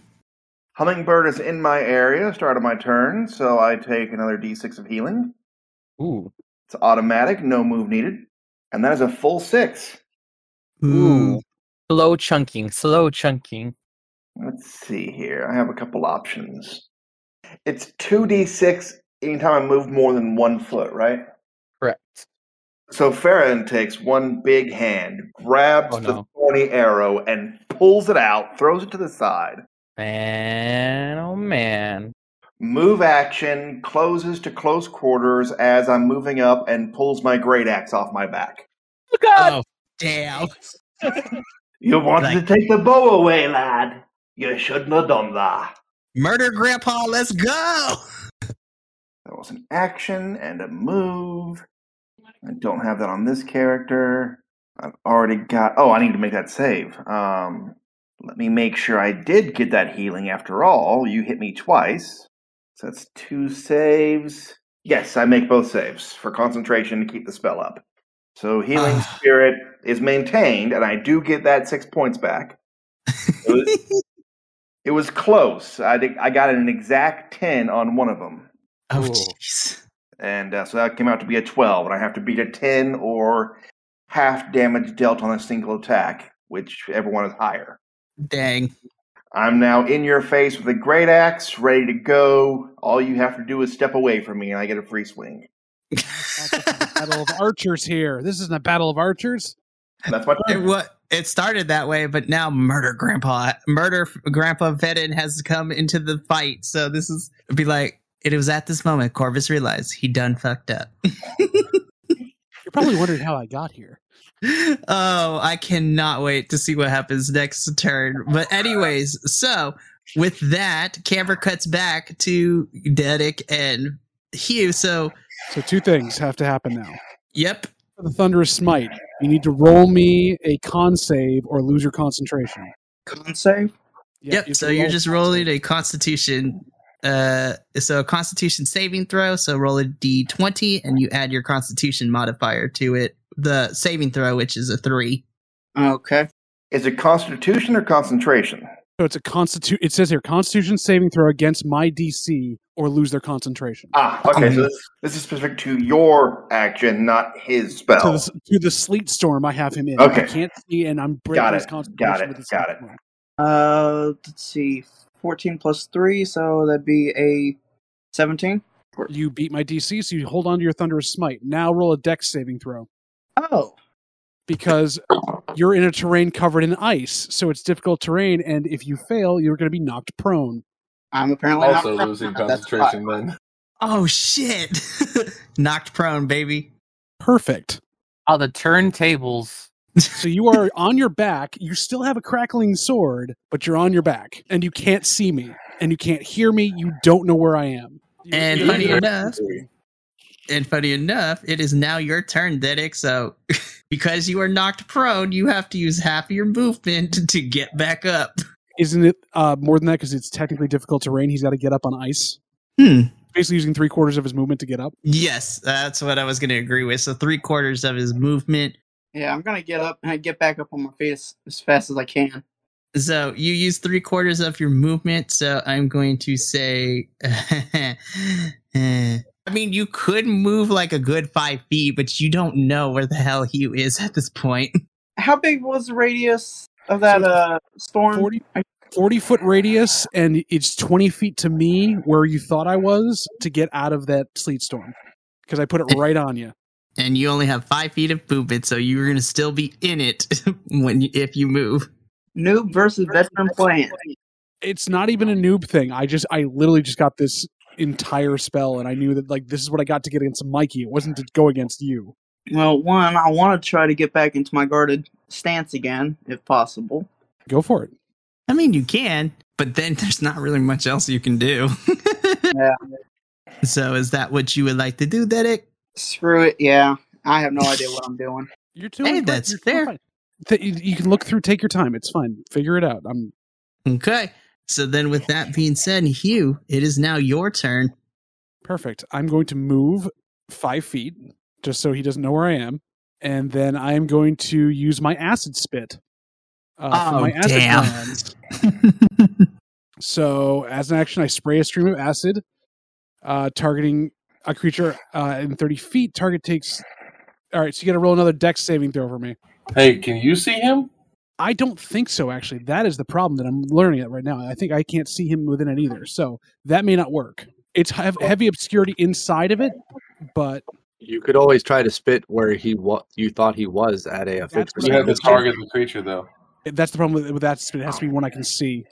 Hummingbird is in my area, start of my turn, so I take another d6 of healing. Ooh. It's automatic, no move needed. And that is a full six. Ooh. Slow chunking, slow chunking. Let's see here. I have a couple options. It's 2d6 anytime I move more than one foot, right? Correct. So Ferren takes one big hand, grabs Oh, the thorny arrow, and pulls it out, throws it to the side. Man, oh man. Move action, closes to close quarters as I'm moving up, and pulls my great axe off my back. Oh god! Oh, damn. You wanted Like- to take the bow away, lad. You shouldn't have done that. Murder Grandpa, let's go. That was an action and a move. I don't have that on this character. I've already got. Oh, I need to make that save. Um, let me make sure I did get that healing after all. You hit me twice. So that's two saves. Yes, I make both saves for concentration to keep the spell up. So healing Ah. spirit is maintained, and I do get that six points back. It was, it was close. I, did, I got an exact 10 on one of them. oh, jeez. And uh, so that came out to be a 12, and I have to beat a 10 or half damage dealt on a single attack, whichever one is higher. Dang. I'm now in your face with a great axe, ready to go. All you have to do is step away from me, and I get a free swing. This a battle of archers here. This isn't a battle of archers. That's my It, what it started that way, but now Murder Grandpa, Murder Grandpa Ferren has come into the fight. So this is be like it was at this moment Corvus realized he done fucked up. You're probably wondering how I got here. oh, I cannot wait to see what happens next turn. But anyways, so with that, camera cuts back to Dharak and Hugh, so So two things have to happen now. yep. For the thunderous smite, you need to roll me a con save or lose your concentration. Con save. Yeah, Yep. have So to you're just rolling a constitution uh so a constitution saving throw, so roll a d20 and you add your constitution modifier to it. The saving throw, which is a three. Okay. Is it Constitution or concentration? So it's a constitu. It says here Constitution saving throw against my DC or lose their concentration. Ah, okay. So this, this is specific to your action, not his spell. To the, to the sleet storm, I have him in. Okay. I can't see, and I'm breaking Got his concentration got it, with the sleet got it. storm. Uh, let's see. 14 plus 3, so that'd be a 17. You beat my DC, so you hold on to your thunderous smite. Now roll a dex saving throw Oh. because you're in a terrain covered in ice, so it's difficult terrain, and if you fail, you're going to be knocked prone. I'm apparently Also not losing That's concentration then. Oh shit. Knocked prone, baby. Perfect. Oh, the turntables. So you are on your back. You still have a crackling sword, but you're on your back, and you can't see me, and you can't hear me. You don't know where I am. And you- funny enough, and funny enough, it is now your turn, Dharak. So because you are knocked prone, you have to use half of your movement to, to get back up. isn't it uh, more than that because it's technically difficult terrain? He's got to get up on ice. Hmm. Basically, using three quarters of his movement to get up. Yes, that's what I was going to agree with. So three quarters of his movement. Yeah, I'm gonna get up and get back up on my feet as, as fast as I can. So you use three quarters of your movement. So I'm going to say, I mean, you could move like a good five feet, but you don't know where the hell Hugh is at this point. How big was the radius of that uh storm? 40, 40 foot radius, and it's 20 feet to me where you thought I was to get out of that sleet storm because I put it right on you. And you only have five feet of movement, so you're gonna still be in it when you, if you move. Noob versus veteran playing. It's not even a noob thing. I just, I literally just got this entire spell, and I knew that like this is what I got to get against Mikey. It wasn't to go against you. Well, one, I want to try to get back into my guarded stance again, if possible. Go for it. I mean, you can, but then there's not really much else you can do. Yeah. So, is that what you would like to do, Dharak? Screw it. Yeah, I have no idea what I'm doing. You're too. Hey, that's fair. You you can look through. Take your time. It's fine. Figure it out. I'm Okay. So then, with that being said, Hugh, it is now your turn. perfect. I'm going to move five feet just so he doesn't know where I am, and then I am going to use my acid spit. Uh, Oh, my acid damn. So, as an action, I spray a stream of acid, uh, targeting a creature uh, in 30 feet. Target takes. All right, so you got to roll another dex saving throw for me. Hey, can you see him? I don't think so, actually. That is the problem that I'm learning it right now. I think I can't see him within it either. So, that may not work. It's hev- heavy obscurity inside of it, but You could always try to spit where he what you thought he was at a That's fixed You have to target the creature though. that's the problem with, with that spit. It has to be one I can see.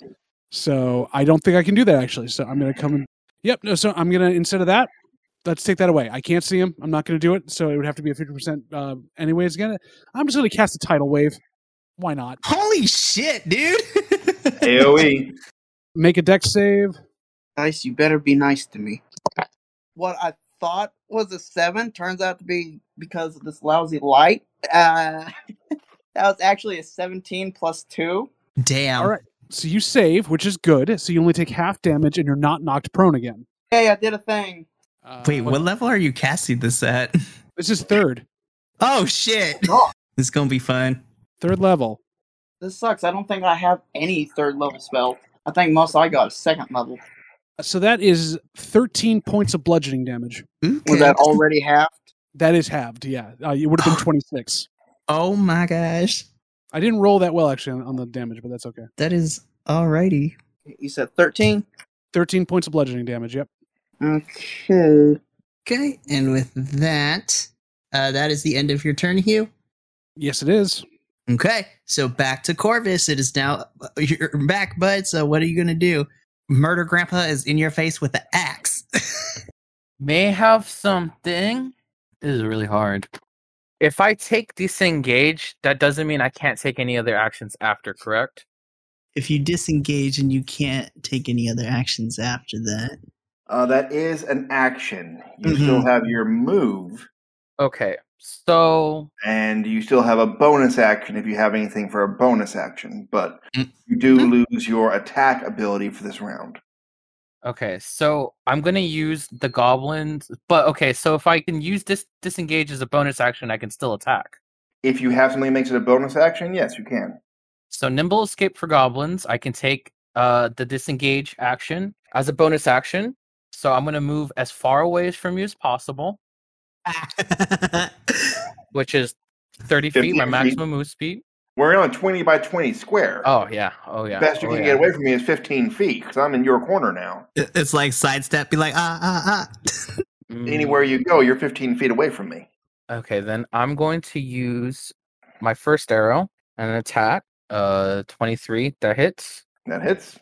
So, I don't think I can do that, actually. So, I'm going to come and. Yep, no, so I'm going to, instead of that, let's take that away. I can't see him. I'm not going to do it. So, it would have to be a 50% uh, anyways. Again, I'm just going to cast a tidal wave. Why not? Holy shit, dude! AOE. Make a dex save. Nice. you better be nice to me. What I thought was a seven turns out to be because of this lousy light. Uh, that was actually a 17 plus two. Damn. All right. So you save, which is good. So you only take half damage and you're not knocked prone again. Hey, I did a thing. Uh, Wait, what level are you casting this at? This is third. Oh shit! Oh. This is gonna be fun. Third level. This sucks. I don't think I have any third level spell. I think most I got is second level. So that is 13 points of bludgeoning damage. Was that already halved? That is halved, yeah. Uh, it would have been 26. Oh my gosh, I didn't roll that well, actually, on, on the damage, but that's okay. that is alrighty. You said 13? 13 points of bludgeoning damage, yep. Okay. Okay, and with that, uh, that is the end of your turn, Hugh. Yes, it is. Okay, so back to Corvus. It is now you're back, bud. So what are you gonna do? Murder Grandpa is in your face with the axe. May have something. This is really hard. If I take disengage, that doesn't mean I can't take any other actions after, correct? if you disengage and you can't take any other actions after that, Uh, that is an action. You still have your move, Okay, so and you still have a bonus action if you have anything for a bonus action. But Mm. you do Mhm. lose your attack ability for this round. okay, so I'm gonna use the goblins, but okay, so if I can use this disengage as a bonus action, I can still attack. If you have something that makes it a bonus action, yes, you can. So nimble escape for goblins, I can take uh the disengage action as a bonus action. So I'm gonna move as far away from you as possible, which is 30 feet, 15 my feet. maximum move speed. We're in a 20 by 20 square. Oh yeah, oh yeah. Best you oh, can yeah. get away from me is 15 feet because I'm in your corner now. It's like sidestep, be like, ah, ah, ah. Anywhere you go, you're 15 feet away from me. Okay, then I'm going to use my first arrow and an attack. Uh, 23 that hits. That hits.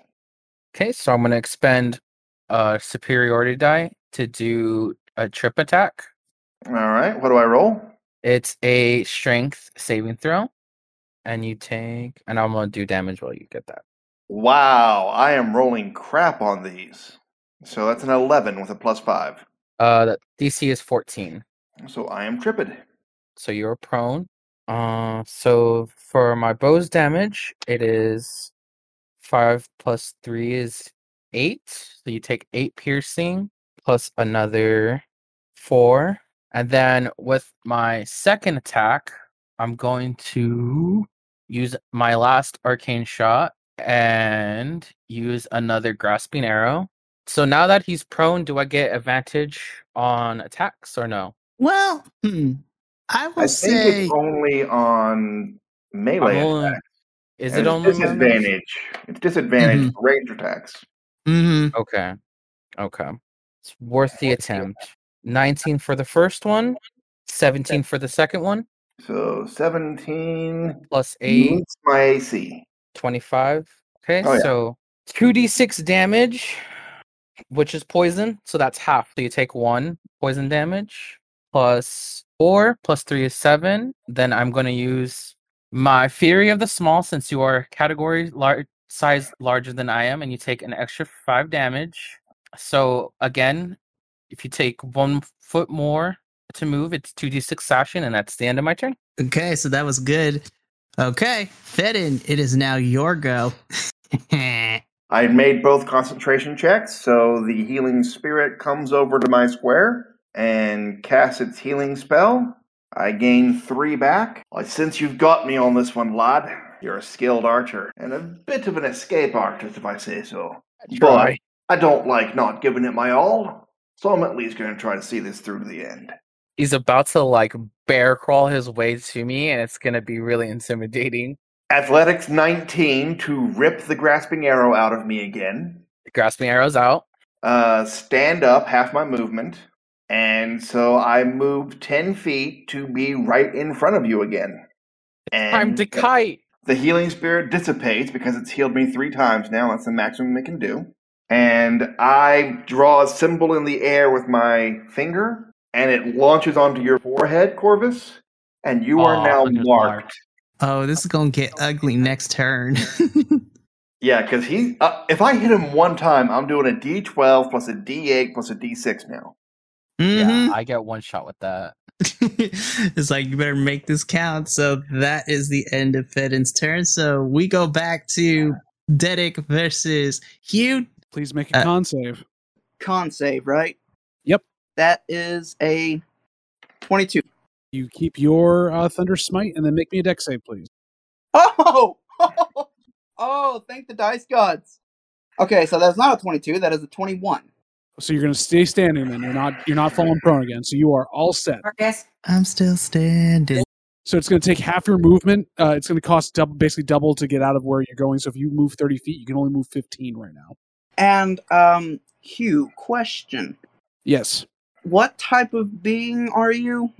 Okay, so I'm going to expend a superiority die to do a trip attack. All right. What do I roll? It's a strength saving throw, and you take, and I'm going to do damage while you get that. Wow, I am rolling crap on these. So that's an 11 with a plus 5. Uh, the DC is 14, So I am tripped. so you're prone. Uh, so for my bow's damage, it is five plus three is eight. So you take eight piercing plus another four. And then with my second attack, I'm going to use my last arcane shot and use another grasping arrow. So now that he's prone, do I get advantage on attacks or no? well, hmm. I will I think say, it's only on melee only- attacks. Is And it it's only my- disadvantage? It's disadvantage Mhm. range attacks. Mhm. Okay. Okay. It's worth the attempt. 19 for the first one, 17 for the second one, So 17 plus 8, my AC. 25. Okay, Oh, yeah. so 2d6 damage, which is poison. So that's half. So you take one poison damage plus 4 plus 3 is 7. Then I'm going to use my Fury of the Small since you are category large size larger than I am, and you take an extra 5 damage. So again, if you take one foot more to move, it's 2d6 slashing, and that's the end of my turn. okay, so that was good. Okay, Ferren, it is now your go. I made both concentration checks, so the healing spirit comes over to my square and casts its healing spell. I gain three back. Since you've got me on this one, lad, you're a skilled archer and a bit of an escape artist, if I say so. But I don't like not giving it my all, so I'm at least going to try to see this through to the end. he's about to like bear crawl his way to me and it's gonna be really intimidating Athletics 19 to rip the grasping arrow out of me again. grasping arrows out uh, stand up, half my movement, and so I moved ten feet to be right in front of you again. And time to kite the healing spirit dissipates because it's healed me three times now. That's the maximum it can do. And I draw a symbol in the air with my finger, and it launches onto your forehead, Corvus. And you are Aw, now look at marked. oh, this is gonna get ugly next turn. Yeah, because he. Uh, if I hit him one time, I'm doing a D12 plus a D8 plus a D6 now. Mhm. yeah i get one shot with that it's like you better make this count. So that is the end of Ferren's turn. So we go back to Dharak versus Hugh. Please make a Uh, con save. Con save, right? Yep. That is a 22. You keep your uh, Thunder Smite and then make me a dex save, please. Oh! oh, thank the dice gods. Okay, so that's not a 22. That is a 21. So you're going to stay standing. Then you're not you're not falling prone again. So you are all set. I'm still standing. So it's going to take half your movement. Uh, it's going to cost double, basically double to get out of where you're going. So if you move 30 feet, you can only move 15 right now. And, um, Hugh, question. Yes. What type of being are you?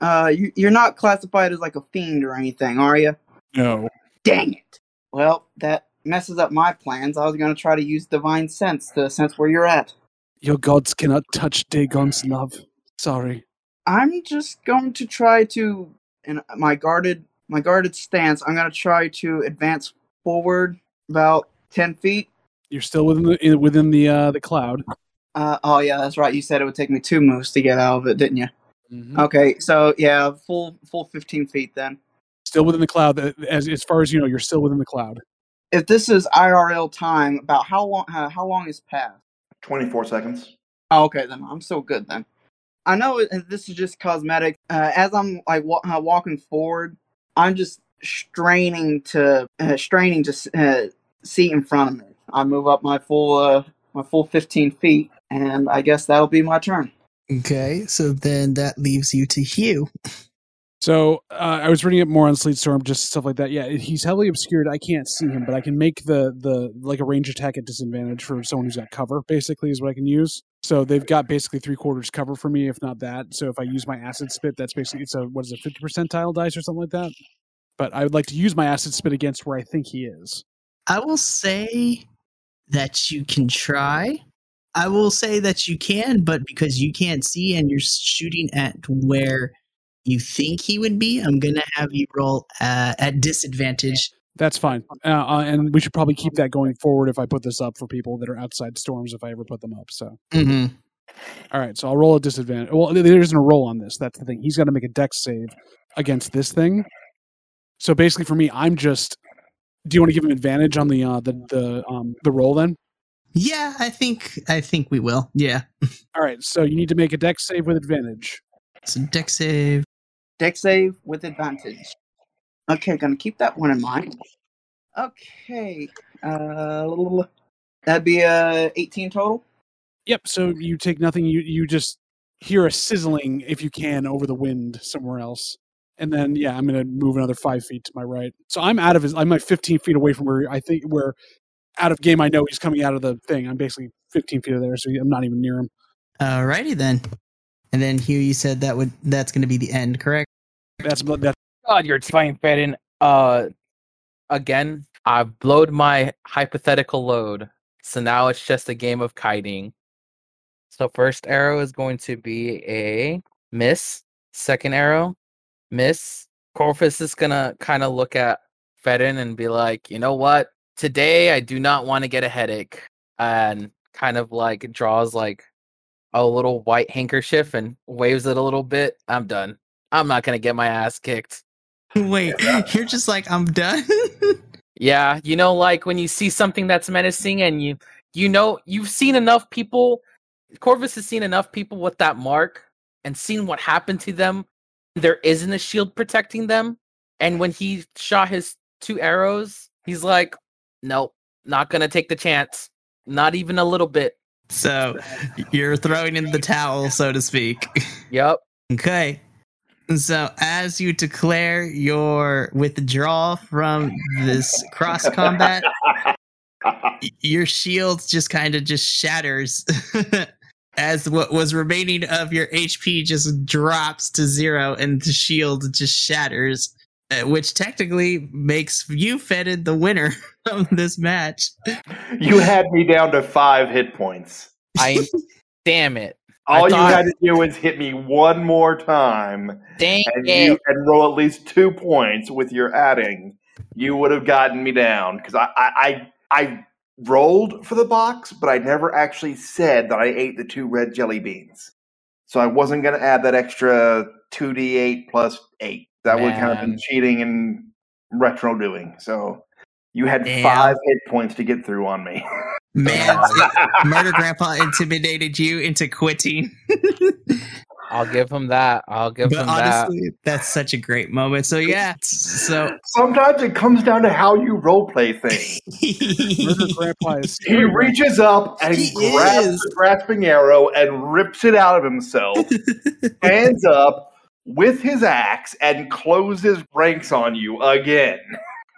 Uh, you, you're not classified as like a fiend or anything, are you? No. Dang it. Well, that messes up my plans. I was going to try to use divine sense to sense where you're at. Your gods cannot touch Dagon's love. Sorry. I'm just going to try to in my guarded my guarded stance. I'm going to try to advance forward about ten feet. You're still within the in- within the uh, the cloud. Uh, oh yeah, that's right. You said it would take me two moves to get out of it, didn't you? Mhm. Okay, so yeah, full full 15 feet then. Still within the cloud. uh, As as far as you know, you're still within the cloud. If this is IRL time, about how long? Uh, how long has passed? 24 seconds. Oh, okay, then I'm still good then. I know this is just cosmetic. Uh, as I'm like wa- uh, walking forward, I'm just straining to uh, straining to uh, see in front of me. I move up my full uh, my full 15 feet, and I guess that'll be my turn. Okay, so then that leaves you to Hugh. So uh, I was reading it more on Sleet Storm, just stuff like that. Yeah, he's heavily obscured. I can't see him, but I can make the the like a range attack at disadvantage for someone who's got cover. Basically, is what I can use. So they've got basically three quarters cover for me, if not that. So if I use my acid spit, that's basically it's a what is it, fifty percentile dice or something like that. But I would like to use my acid spit against where I think he is. I will say that you can try. I will say that you can, but because you can't see and you're shooting at where you think he would be, I'm gonna have you roll uh, at disadvantage. That's fine, uh, uh, and we should probably keep that going forward if I put this up for people that are outside storms if I ever put them up. So. Mm-hmm. All right, so I'll roll a disadvantage. Well, there isn't a roll on this. That's the thing. He's got to make a dex save against this thing. So basically, for me, I'm just. Do you want to give him advantage on the uh, the the um the roll then? Yeah, I think I think we will. Yeah. All right, so you need to make a dex save with advantage. So dex save. Dex save with advantage. Okay, gonna keep that one in mind. Okay, uh, that'd be uh 18 total. Yep. So you take nothing. You you just hear a sizzling if you can over the wind somewhere else, and then yeah, I'm gonna move another five feet to my right. So I'm out of his. I'm like 15 feet away from where I think where out of game. I know he's coming out of the thing. I'm basically 15 feet of there, so I'm not even near him. Alrighty then. And then Hugh, you said that would that's going to be the end, correct? That's that. God, you're fine, Ferren. Uh, again, I've blowed my hypothetical load, so now it's just a game of kiting. So first arrow is going to be a miss. Second arrow, miss. Corvus is gonna kind of look at Ferren and be like, you know what? Today I do not want to get a headache, and kind of like draws like a little white handkerchief and waves it a little bit. I'm done. I'm not gonna get my ass kicked. Wait, you're just like I'm done. Yeah, you know, like when you see something that's menacing and you you know you've seen enough people Corvus has seen enough people with that mark and seen what happened to them. There isn't a shield protecting them. And when he shot his two arrows, he's like, Nope, not gonna take the chance. Not even a little bit. so you're throwing in the towel, so to speak. Yep. Okay. So as you declare your withdrawal from this cross combat, your shield just kind of just shatters as what was remaining of your HP just drops to zero and the shield just shatters, uh, which technically makes you Ferren the winner of this match. you had me down to five hit points. I damn it. All you had to do was hit me one more time Dang and it. you and roll at least two points with your adding. You would have gotten me down because I, I I I rolled for the box, but I never actually said that I ate the two red jelly beans. So I wasn't going to add that extra two d eight plus eight. That would kind of been cheating and retro doing. So you had Damn. five hit points to get through on me. Man, Murder Grandpa intimidated you into quitting. I'll give him that. I'll give but him that. honestly, that's such a great moment. So yeah, so Sometimes it comes down to how you role play things. Murder Grandpa is He reaches up and He grabs is. the grasping arrow and rips it out of himself, stands up with his axe and closes ranks on you again.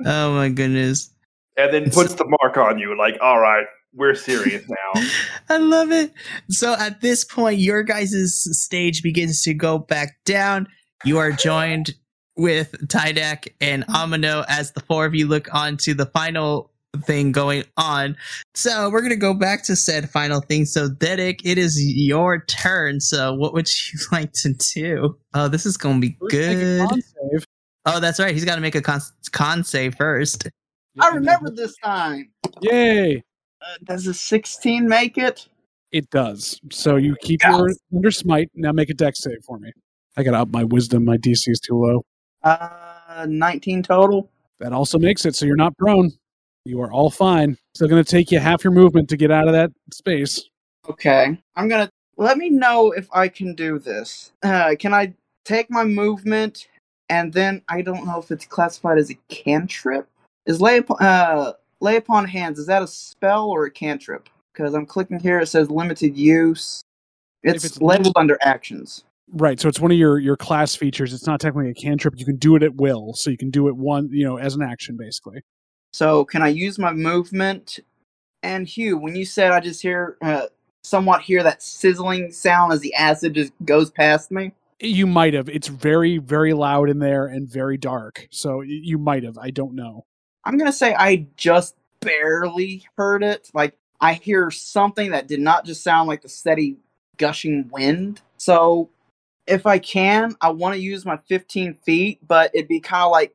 Oh my goodness. And then puts the mark on you, like, all right, we're serious now. I love it. So at this point, your guys' stage begins to go back down. You are joined with Tydak and Amino as the four of you look on to the final thing going on. So we're gonna go back to said final thing. So Dharak, it is your turn. So what would you like to do? Oh, this is gonna be First, good. Con save. Oh, that's right. He's got to make a con, con save first. I remember this time. Yay! Uh, does a 16 make it? It does. So you keep your under smite. Now make a dex save for me. I got to up my wisdom. My DC is too low. Uh, 19 total. That also makes it so you're not prone. You are all fine. Still going to take you half your movement to get out of that space. Okay. I'm gonna let me know if I can do this. Uh, can I take my movement and then I don't know if it's classified as a cantrip? Is lay upon, uh, lay upon hands? Is that a spell or a cantrip? Because I'm clicking here, it says limited use. It's, it's labeled under actions. Right. So it's one of your your class features. It's not technically a cantrip. You can do it at will. So you can do it one, you know, as an action basically. So can I use my movement? And Hugh, when you said I just hear uh, somewhat hear that sizzling sound as the acid just goes past me. You might have. It's very very loud in there and very dark. So you might have. I don't know. I'm gonna say I just barely heard it. Like I hear something that did not just sound like the steady gushing wind. So if I can, I want to use my 15 feet, but it'd be kind of like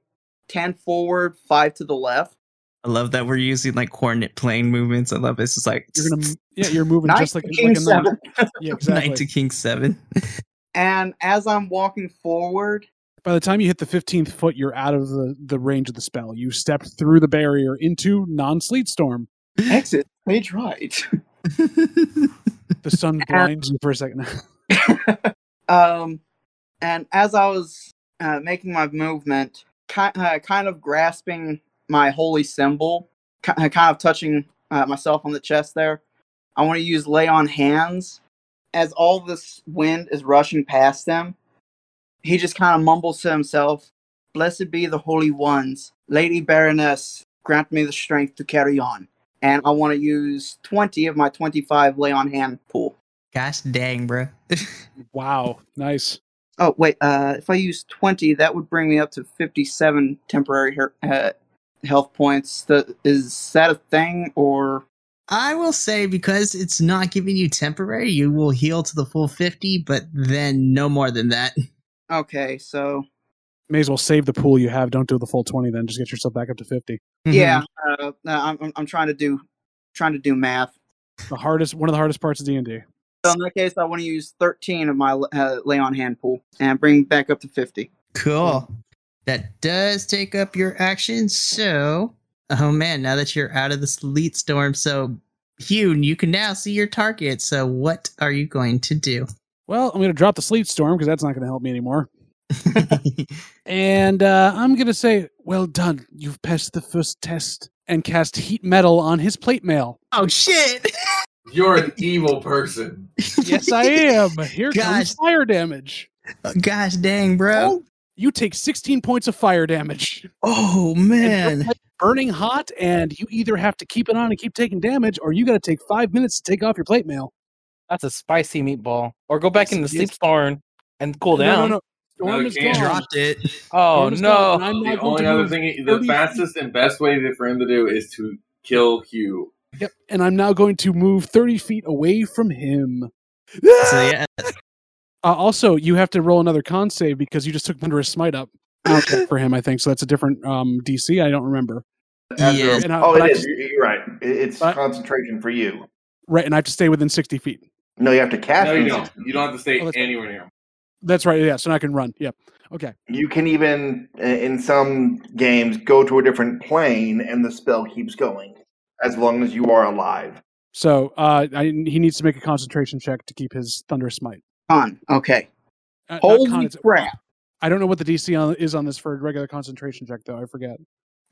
10 forward, five to the left. I love that we're using like coordinate plane movements. I love this. It's like You're gonna yeah. You're moving just like, to like King a knight. seven. Knight to king seven. And as I'm walking forward, By the time you hit the 15th foot, you're out of the, the range of the spell. You stepped through the barrier into non sleet storm. exit stage right. The sun blinds you for a second. um, and as I was uh, making my movement, ki- uh, kind of grasping my holy symbol, ki- uh, kind of touching uh, myself on the chest there, I want to use lay on hands. As all this wind is rushing past them, he just kind of mumbles to himself, Blessed be the holy ones. Lady Baroness, grant me the strength to carry on. And I want to use 20 of my 25 lay on hand pool. Gosh dang, bro. wow, nice. Oh wait, uh, if I use twenty, that would bring me up to fifty-seven temporary her- uh, health points. The, is that a thing, or I will say because it's not giving you temporary, you will heal to the full 50, but then no more than that. okay? So May as well save the pool you have. Don't do the full 20 then. Just get yourself back up to 50. yeah, uh, I'm I'm- I'm trying to do trying to do math. The hardest, one of the hardest parts of D&D. So in that case, I want to use thirteen of my uh, lay on hand pool and bring back up to fifty. Cool. That does take up your action. So, oh man, now that you're out of the sleet storm, so Hugh, you can now see your target. So, what are you going to do? Well, I'm going to drop the sleet storm because that's not going to help me anymore. And uh, I'm going to say, well done. You've passed the first test. And cast heat metal on his plate mail. oh shit! You're an evil person. Yes, I am. Here Gosh. comes fire damage. Gosh dang, bro. You take 16 points of fire damage. Oh man. Plate Burning hot, and you either have to keep it on and keep taking damage, or you got to take five minutes to take off your plate mail. That's a spicy meatball. Or go back Yes, in the it sleep is. storm and cool No, down. no, no. Storm No, is gone. Dropped it. Oh Storm is gone, and no. The only other thing, the 30 fastest and best way for him to do is to kill Hugh. Yep. And I'm now going to move 30 feet away from him. So yeah, Uh, also, you have to roll another con save because you just took under Thunderous Smite up Okay. for him, I think. So that's a different um, DC. I don't remember. After- Yeah. And I- oh, but I it is. just- You're, you're right. It's But- concentration for you. Right. And I have to stay within 60 feet. No, you have to cast. No, you don't. You don't have to stay Oh, anywhere near him. That's right. Yeah. So I can run. Yep. Okay. You can even, uh, in some games, go to a different plane and the spell keeps going as long as you are alive. So uh, I, he needs to make a concentration check to keep his thunder Smite. On. Okay. Uh, not con, Holy crap! I don't know what the DC on, is on this for a regular concentration check, though. I forget.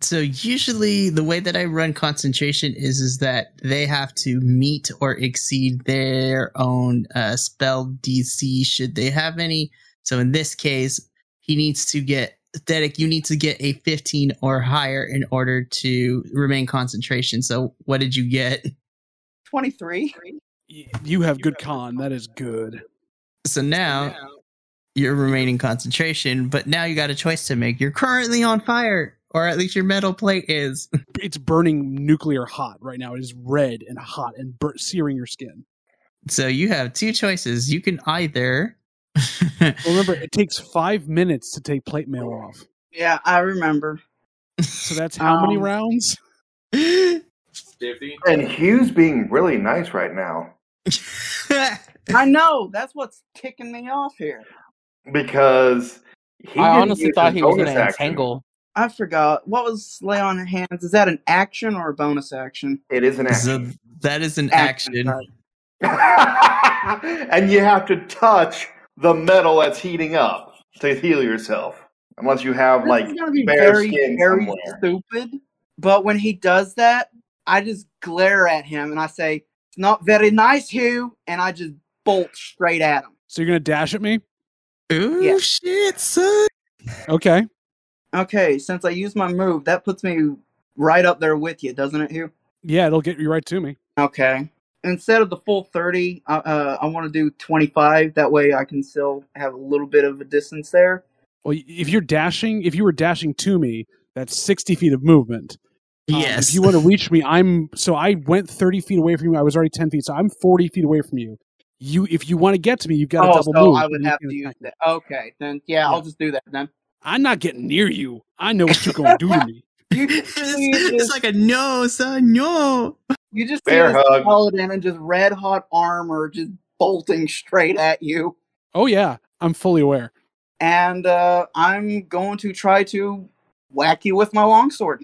So usually the way that I run concentration is is that they have to meet or exceed their own uh, spell DC should they have any. So in this case, he needs to get aesthetic. You need to get a 15 or higher in order to remain concentration. So what did you get? Twenty-three. Y- You have good con. That is good. So now you're remaining concentration, but now you got a choice to make. You're currently on fire, or at least your metal plate is. It's burning nuclear hot right now. It is red and hot and bur- searing your skin. So you have two choices. You can either Well, remember, it takes five minutes to take plate mail off. Yeah, I remember. So that's how many Um, rounds? 50. And Hugh's being really nice right now. I know. That's what's ticking me off here. Because he I honestly thought he was gonna action. entangle. I forgot. What was lay on hands? Is that an action or a bonus action? It is an so action. that is an Action, action. and you have to touch the metal that's heating up to heal yourself. Unless you have This like is be bare very, skin very somewhere. stupid. But when he does that, I just glare at him and I say, "It's not very nice, Hugh," and I just bolt straight at him. So you're gonna dash at me? Ooh, Yeah. shit, son. Okay. Okay, since I used my move, that puts me right up there with you, doesn't it, Hugh? Yeah, it'll get you right to me. Okay. Instead of the full 30, uh, uh, I want to do 25. That way I can still have a little bit of a distance there. Well, if you're dashing, if you were dashing to me, that's 60 feet of movement. Um, Yes. if you want to reach me, I'm so I went 30 feet away from you. I was already 10 feet, so I'm 40 feet away from you. You, if you want to get to me, you've got to oh, double so move. I would have to use that. Okay, then yeah, I'll just do that then. I'm not getting near you. I know what you're going to do to me. You, it's, you it's like a no, son, no. you just see Bear this hug. paladin and just red hot armor just bolting straight at you. Oh yeah, I'm fully aware. And uh, I'm going to try to whack you with my longsword.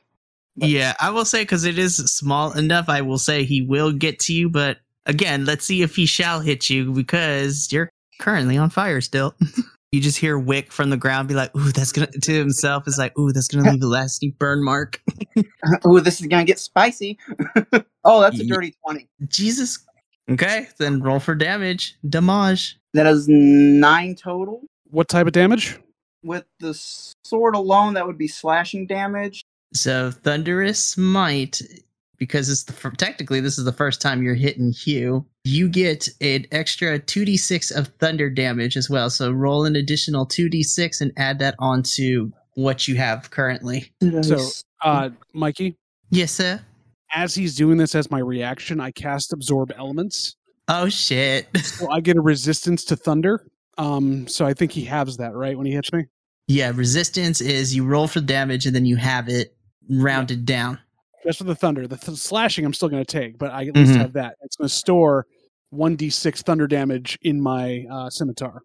But- Yeah, I will say because it is small enough. I will say he will get to you, but again, let's see if he shall hit you because you're currently on fire still. you just hear Wick from the ground be like, "Ooh, that's gonna." To himself, is like, "Ooh, that's gonna leave a lasting burn mark." Ooh, this is gonna get spicy. oh, that's a dirty 20. Jesus. Okay, then roll for damage. Damage. That is nine total. What type of damage? With the sword alone, that would be slashing damage. So thunderous smite, because it's the technically this is the first time you're hitting Hugh. You get an extra two d six of thunder damage as well. So roll an additional two d six and add that onto what you have currently. So, uh, Mikey, Yes, sir. as he's doing this as my reaction, I cast absorb elements, Oh shit. so I get a resistance to thunder. Um, so I think he halves that right when he hits me. yeah, resistance is you roll for damage and then you have it rounded down. Just for the thunder, the th- slashing I'm still going to take, but I at least Mhm. have that. It's going to store one d6 thunder damage in my uh, scimitar.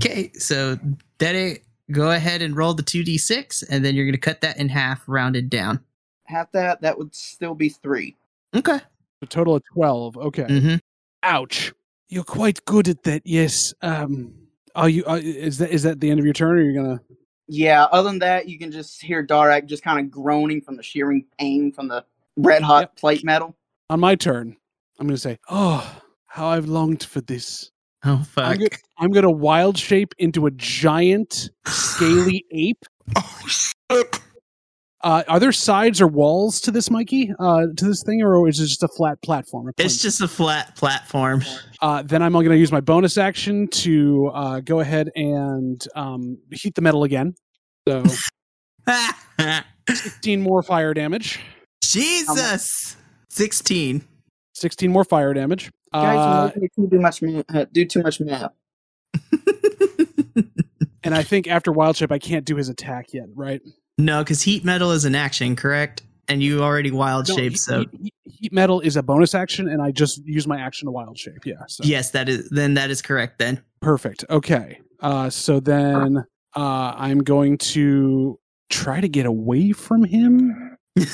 Okay, so Daddy, go ahead and roll the two d six, and then you're gonna cut that in half, rounded down. Half that, that would still be three. Okay. A total of twelve. Okay. Mm-hmm. Ouch. You're quite good at that. Yes. Um. Are you? Uh, is that is that the end of your turn, or you're gonna? Yeah, other than that, you can just hear Dharak just kind of groaning from the shearing pain from the red hot Yep. plate metal. On my turn, I'm gonna say, "Oh, how I've longed for this." Oh I'm, fuck. I'm gonna wild shape into a giant, scaly ape. Oh shit. Uh, are there sides or walls to this, Mikey? Uh, to this thing, or is it just a flat platform? a It's just a flat platform. Uh, then I'm going to use my bonus action to uh, go ahead and um, heat the metal again. So 16 more fire damage. Jesus. 16. 16 more fire damage. Guys, Uh, you're making me do much ma- uh, do too much math. and I think after wild shape, I can't do his attack yet, right? No, because heat metal is an action, correct? And you already wild No, shape, heat- so heat, heat- metal is a bonus action, and I just use my action to wild shape. Yeah. So. yes, that is then that is correct then. Perfect. Okay. Uh, so then uh, I'm going to try to get away from him.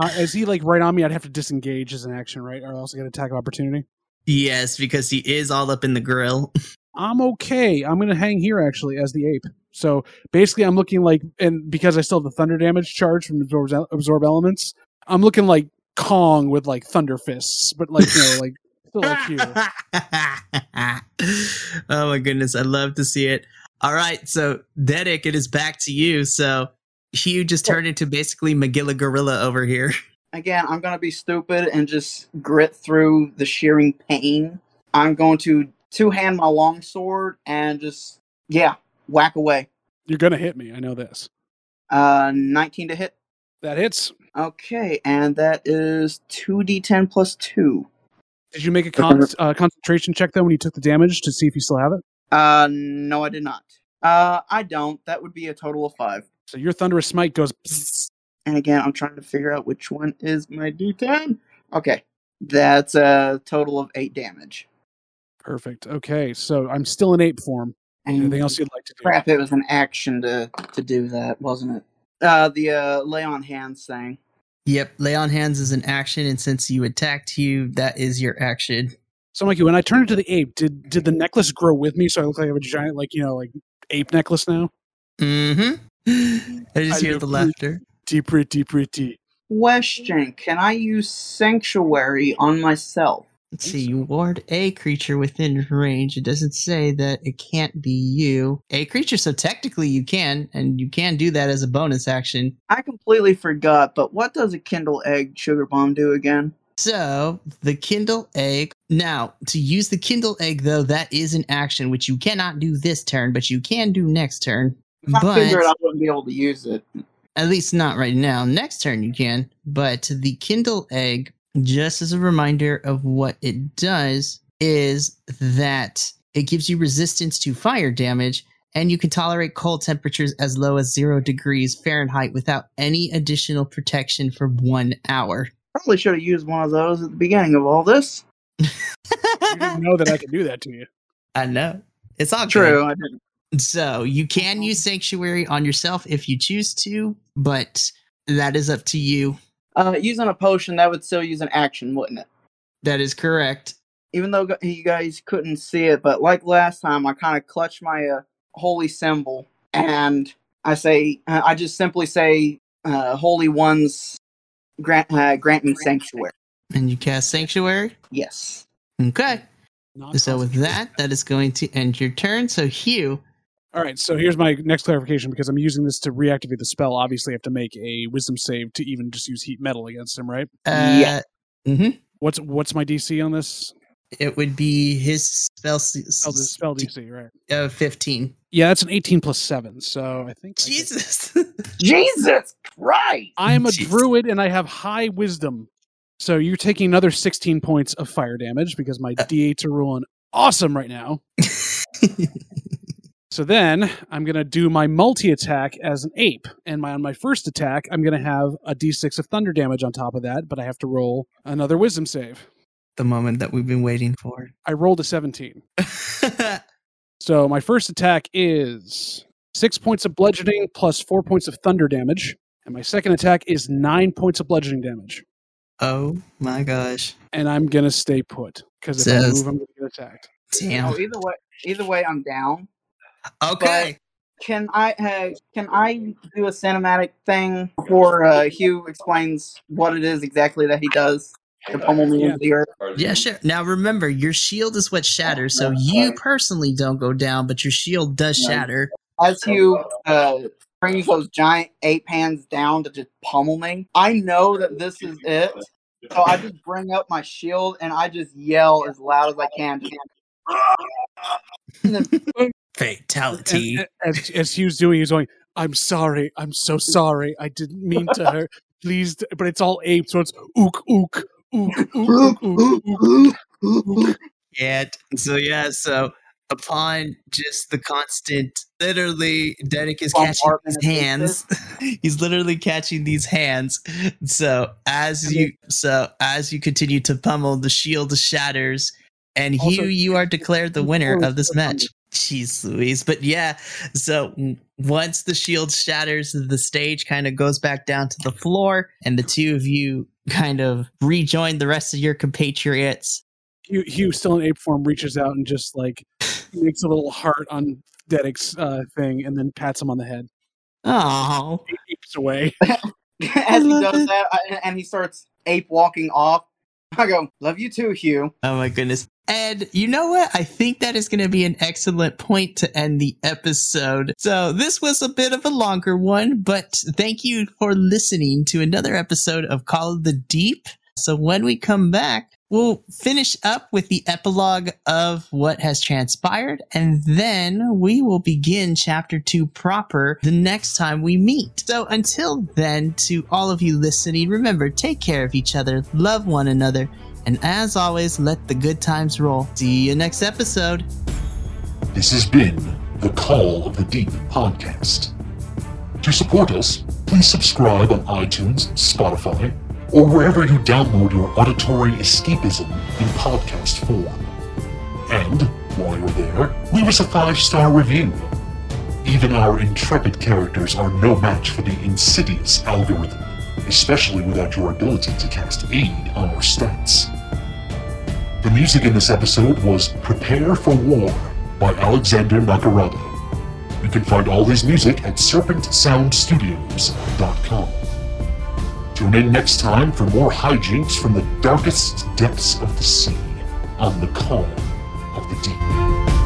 Uh, is he like right on me? I'd have to disengage as an action, right? Or else I get attack of opportunity. yes, because he is all up in the grill. I'm okay. I'm gonna hang here actually as the ape. So basically, I'm looking like, and because I still have the thunder damage charge from absorb, absorb elements, I'm looking like Kong with like thunder fists, but like you know, like still like you. oh my goodness, I love to see it. All right, so Dedic, it is back to you. So Hugh just turned into basically Magilla Gorilla over here. Again, I'm gonna be stupid and just grit through the shearing pain. I'm going to two hand my longsword and just yeah, whack away. You're gonna hit me. I know this. Uh, 19 to hit. That hits. Okay, and that is 2d10 plus 2. Did you make a con- uh, concentration check though when you took the damage to see if you still have it? Uh, no, I did not. Uh, I don't. That would be a total of 5. So your thunderous smite goes. psst. And again, I'm trying to figure out which one is my d10. Okay, That's a total of eight damage. Perfect. Okay, so I'm still in ape form. And Anything else you'd like to do? crap, it was an action to to do that, wasn't it? Uh, the uh, lay on hands thing. Yep, lay on hands is an action, and since you attacked Hugh, that is your action. So, Mikey, when I turned into the ape, did did the necklace grow with me? So I look like I have a giant, like you know, like ape necklace now. Mm-hmm. I just I hear love the you. laughter. Pretty, pretty, pretty. Question: Can I use sanctuary on myself? Let's see, you ward a creature within range. It doesn't say that it can't be you. A creature, so technically you can, and you can do that as a bonus action. I completely forgot, but what does a Kindle Egg Sugar Bomb do again? So, the Kindle Egg. Now, to use the Kindle Egg, though, that is an action, which you cannot do this turn, but you can do next turn. If I figured I wouldn't be able to use it. at least not right now. Next turn you can. But the Kindle Egg, just as a reminder of what it does, is that it gives you resistance to fire damage, and you can tolerate cold temperatures as low as zero degrees Fahrenheit without any additional protection for one hour. Probably should have used one of those at the beginning of all this. You didn't know that I could do that to you. I know. It's all good. True, I didn't. So you can use Sanctuary on yourself if you choose to, but that is up to you. Uh, using a potion, that would still use an action, wouldn't it? That is correct. Even though you guys couldn't see it, but like last time, I kind of clutch my uh, holy symbol and I say, uh, I just simply say, uh, "Holy ones, grant uh, grant me sanctuary." And you cast Sanctuary. Yes. Okay. Not So with that, that is going to end your turn. So Hugh, All right, so here's my next clarification because I'm using this to reactivate the spell. Obviously, I have to make a wisdom save to even just use heat metal against him, right? uh, Yeah. hmm What's what's my DC on this? it would be his spell, s- Spell, s- spell DC, right? uh, fifteen. Yeah, that's an 18 plus seven. So I think I Jesus. Jesus Christ! I am a Jeez. druid and I have high wisdom. So you're taking another 16 points of fire damage because my d8s are rolling awesome right now. So then I'm gonna do my multi attack as an ape, and my on my first attack I'm gonna have a d6 of thunder damage on top of that, but I have to roll another wisdom save. the moment that we've been waiting for. I rolled a 17. So my first attack is six points of bludgeoning plus four points of thunder damage, and my second attack is nine points of bludgeoning damage. oh my gosh. And I'm gonna stay put because if I move, I'm gonna get attacked. Damn. Oh, either way, either way, I'm down. Okay. Can I uh, can I do a cinematic thing before uh, Hugh explains what it is exactly that he does to pummel me Yeah. into the earth? Yeah, sure. Now remember, your shield is what shatters, so you personally don't go down, but your shield does shatter. As Hugh uh, brings those giant ape hands down to just pummel me, I know that this is it. So I just bring up my shield and I just yell as loud as I can. And then Fatality. And, as, as he was doing, he's going, "I'm sorry, I'm so sorry. I didn't mean to hurt. Please." But it's all ape, so it's ook ook ook ook ook ook. ook. Yeah. So yeah. So upon just the constant, literally, Dharak is catching Bombardment these hands. He's literally catching these hands. So as you, so as you continue to pummel, the shield shatters, and Also, Hugh, you are declared the winner of this match. Jeez Louise. But yeah, so once the shield shatters, the stage kind of goes back down to the floor, and the two of you kind of rejoin the rest of your compatriots. Hugh, Hugh, still in ape form, reaches out and just like makes a little heart on Dedek's uh, thing, and then pats him on the head. Oh, Apes away. as he love does it. that, and he starts ape walking off. I go, "Love you too, Hugh." oh my goodness. And you know what? I think that is going to be an excellent point to end the episode. So this was a bit of a longer one, but thank you for listening to another episode of Call of the Deep. So when we come back, we'll finish up with the epilogue of what has transpired, and then we will begin chapter two proper the next time we meet. So until then, to all of you listening, remember take care of each other, love one another, and as always, let the good times roll. See you next episode. This has been the Call of the Deep podcast. To support us, please subscribe on iTunes, Spotify, or wherever you download your auditory escapism in podcast form. And, while you're there, leave us a five star review. Even our intrepid characters are no match for the insidious algorithm, especially without your ability to cast aid on our stats. The music in this episode was Prepare for War by Alexander Nakarada. You can find all his music at serpentsoundstudios.com. Tune in next time for more hijinks from the darkest depths of the sea on the calm of the deep.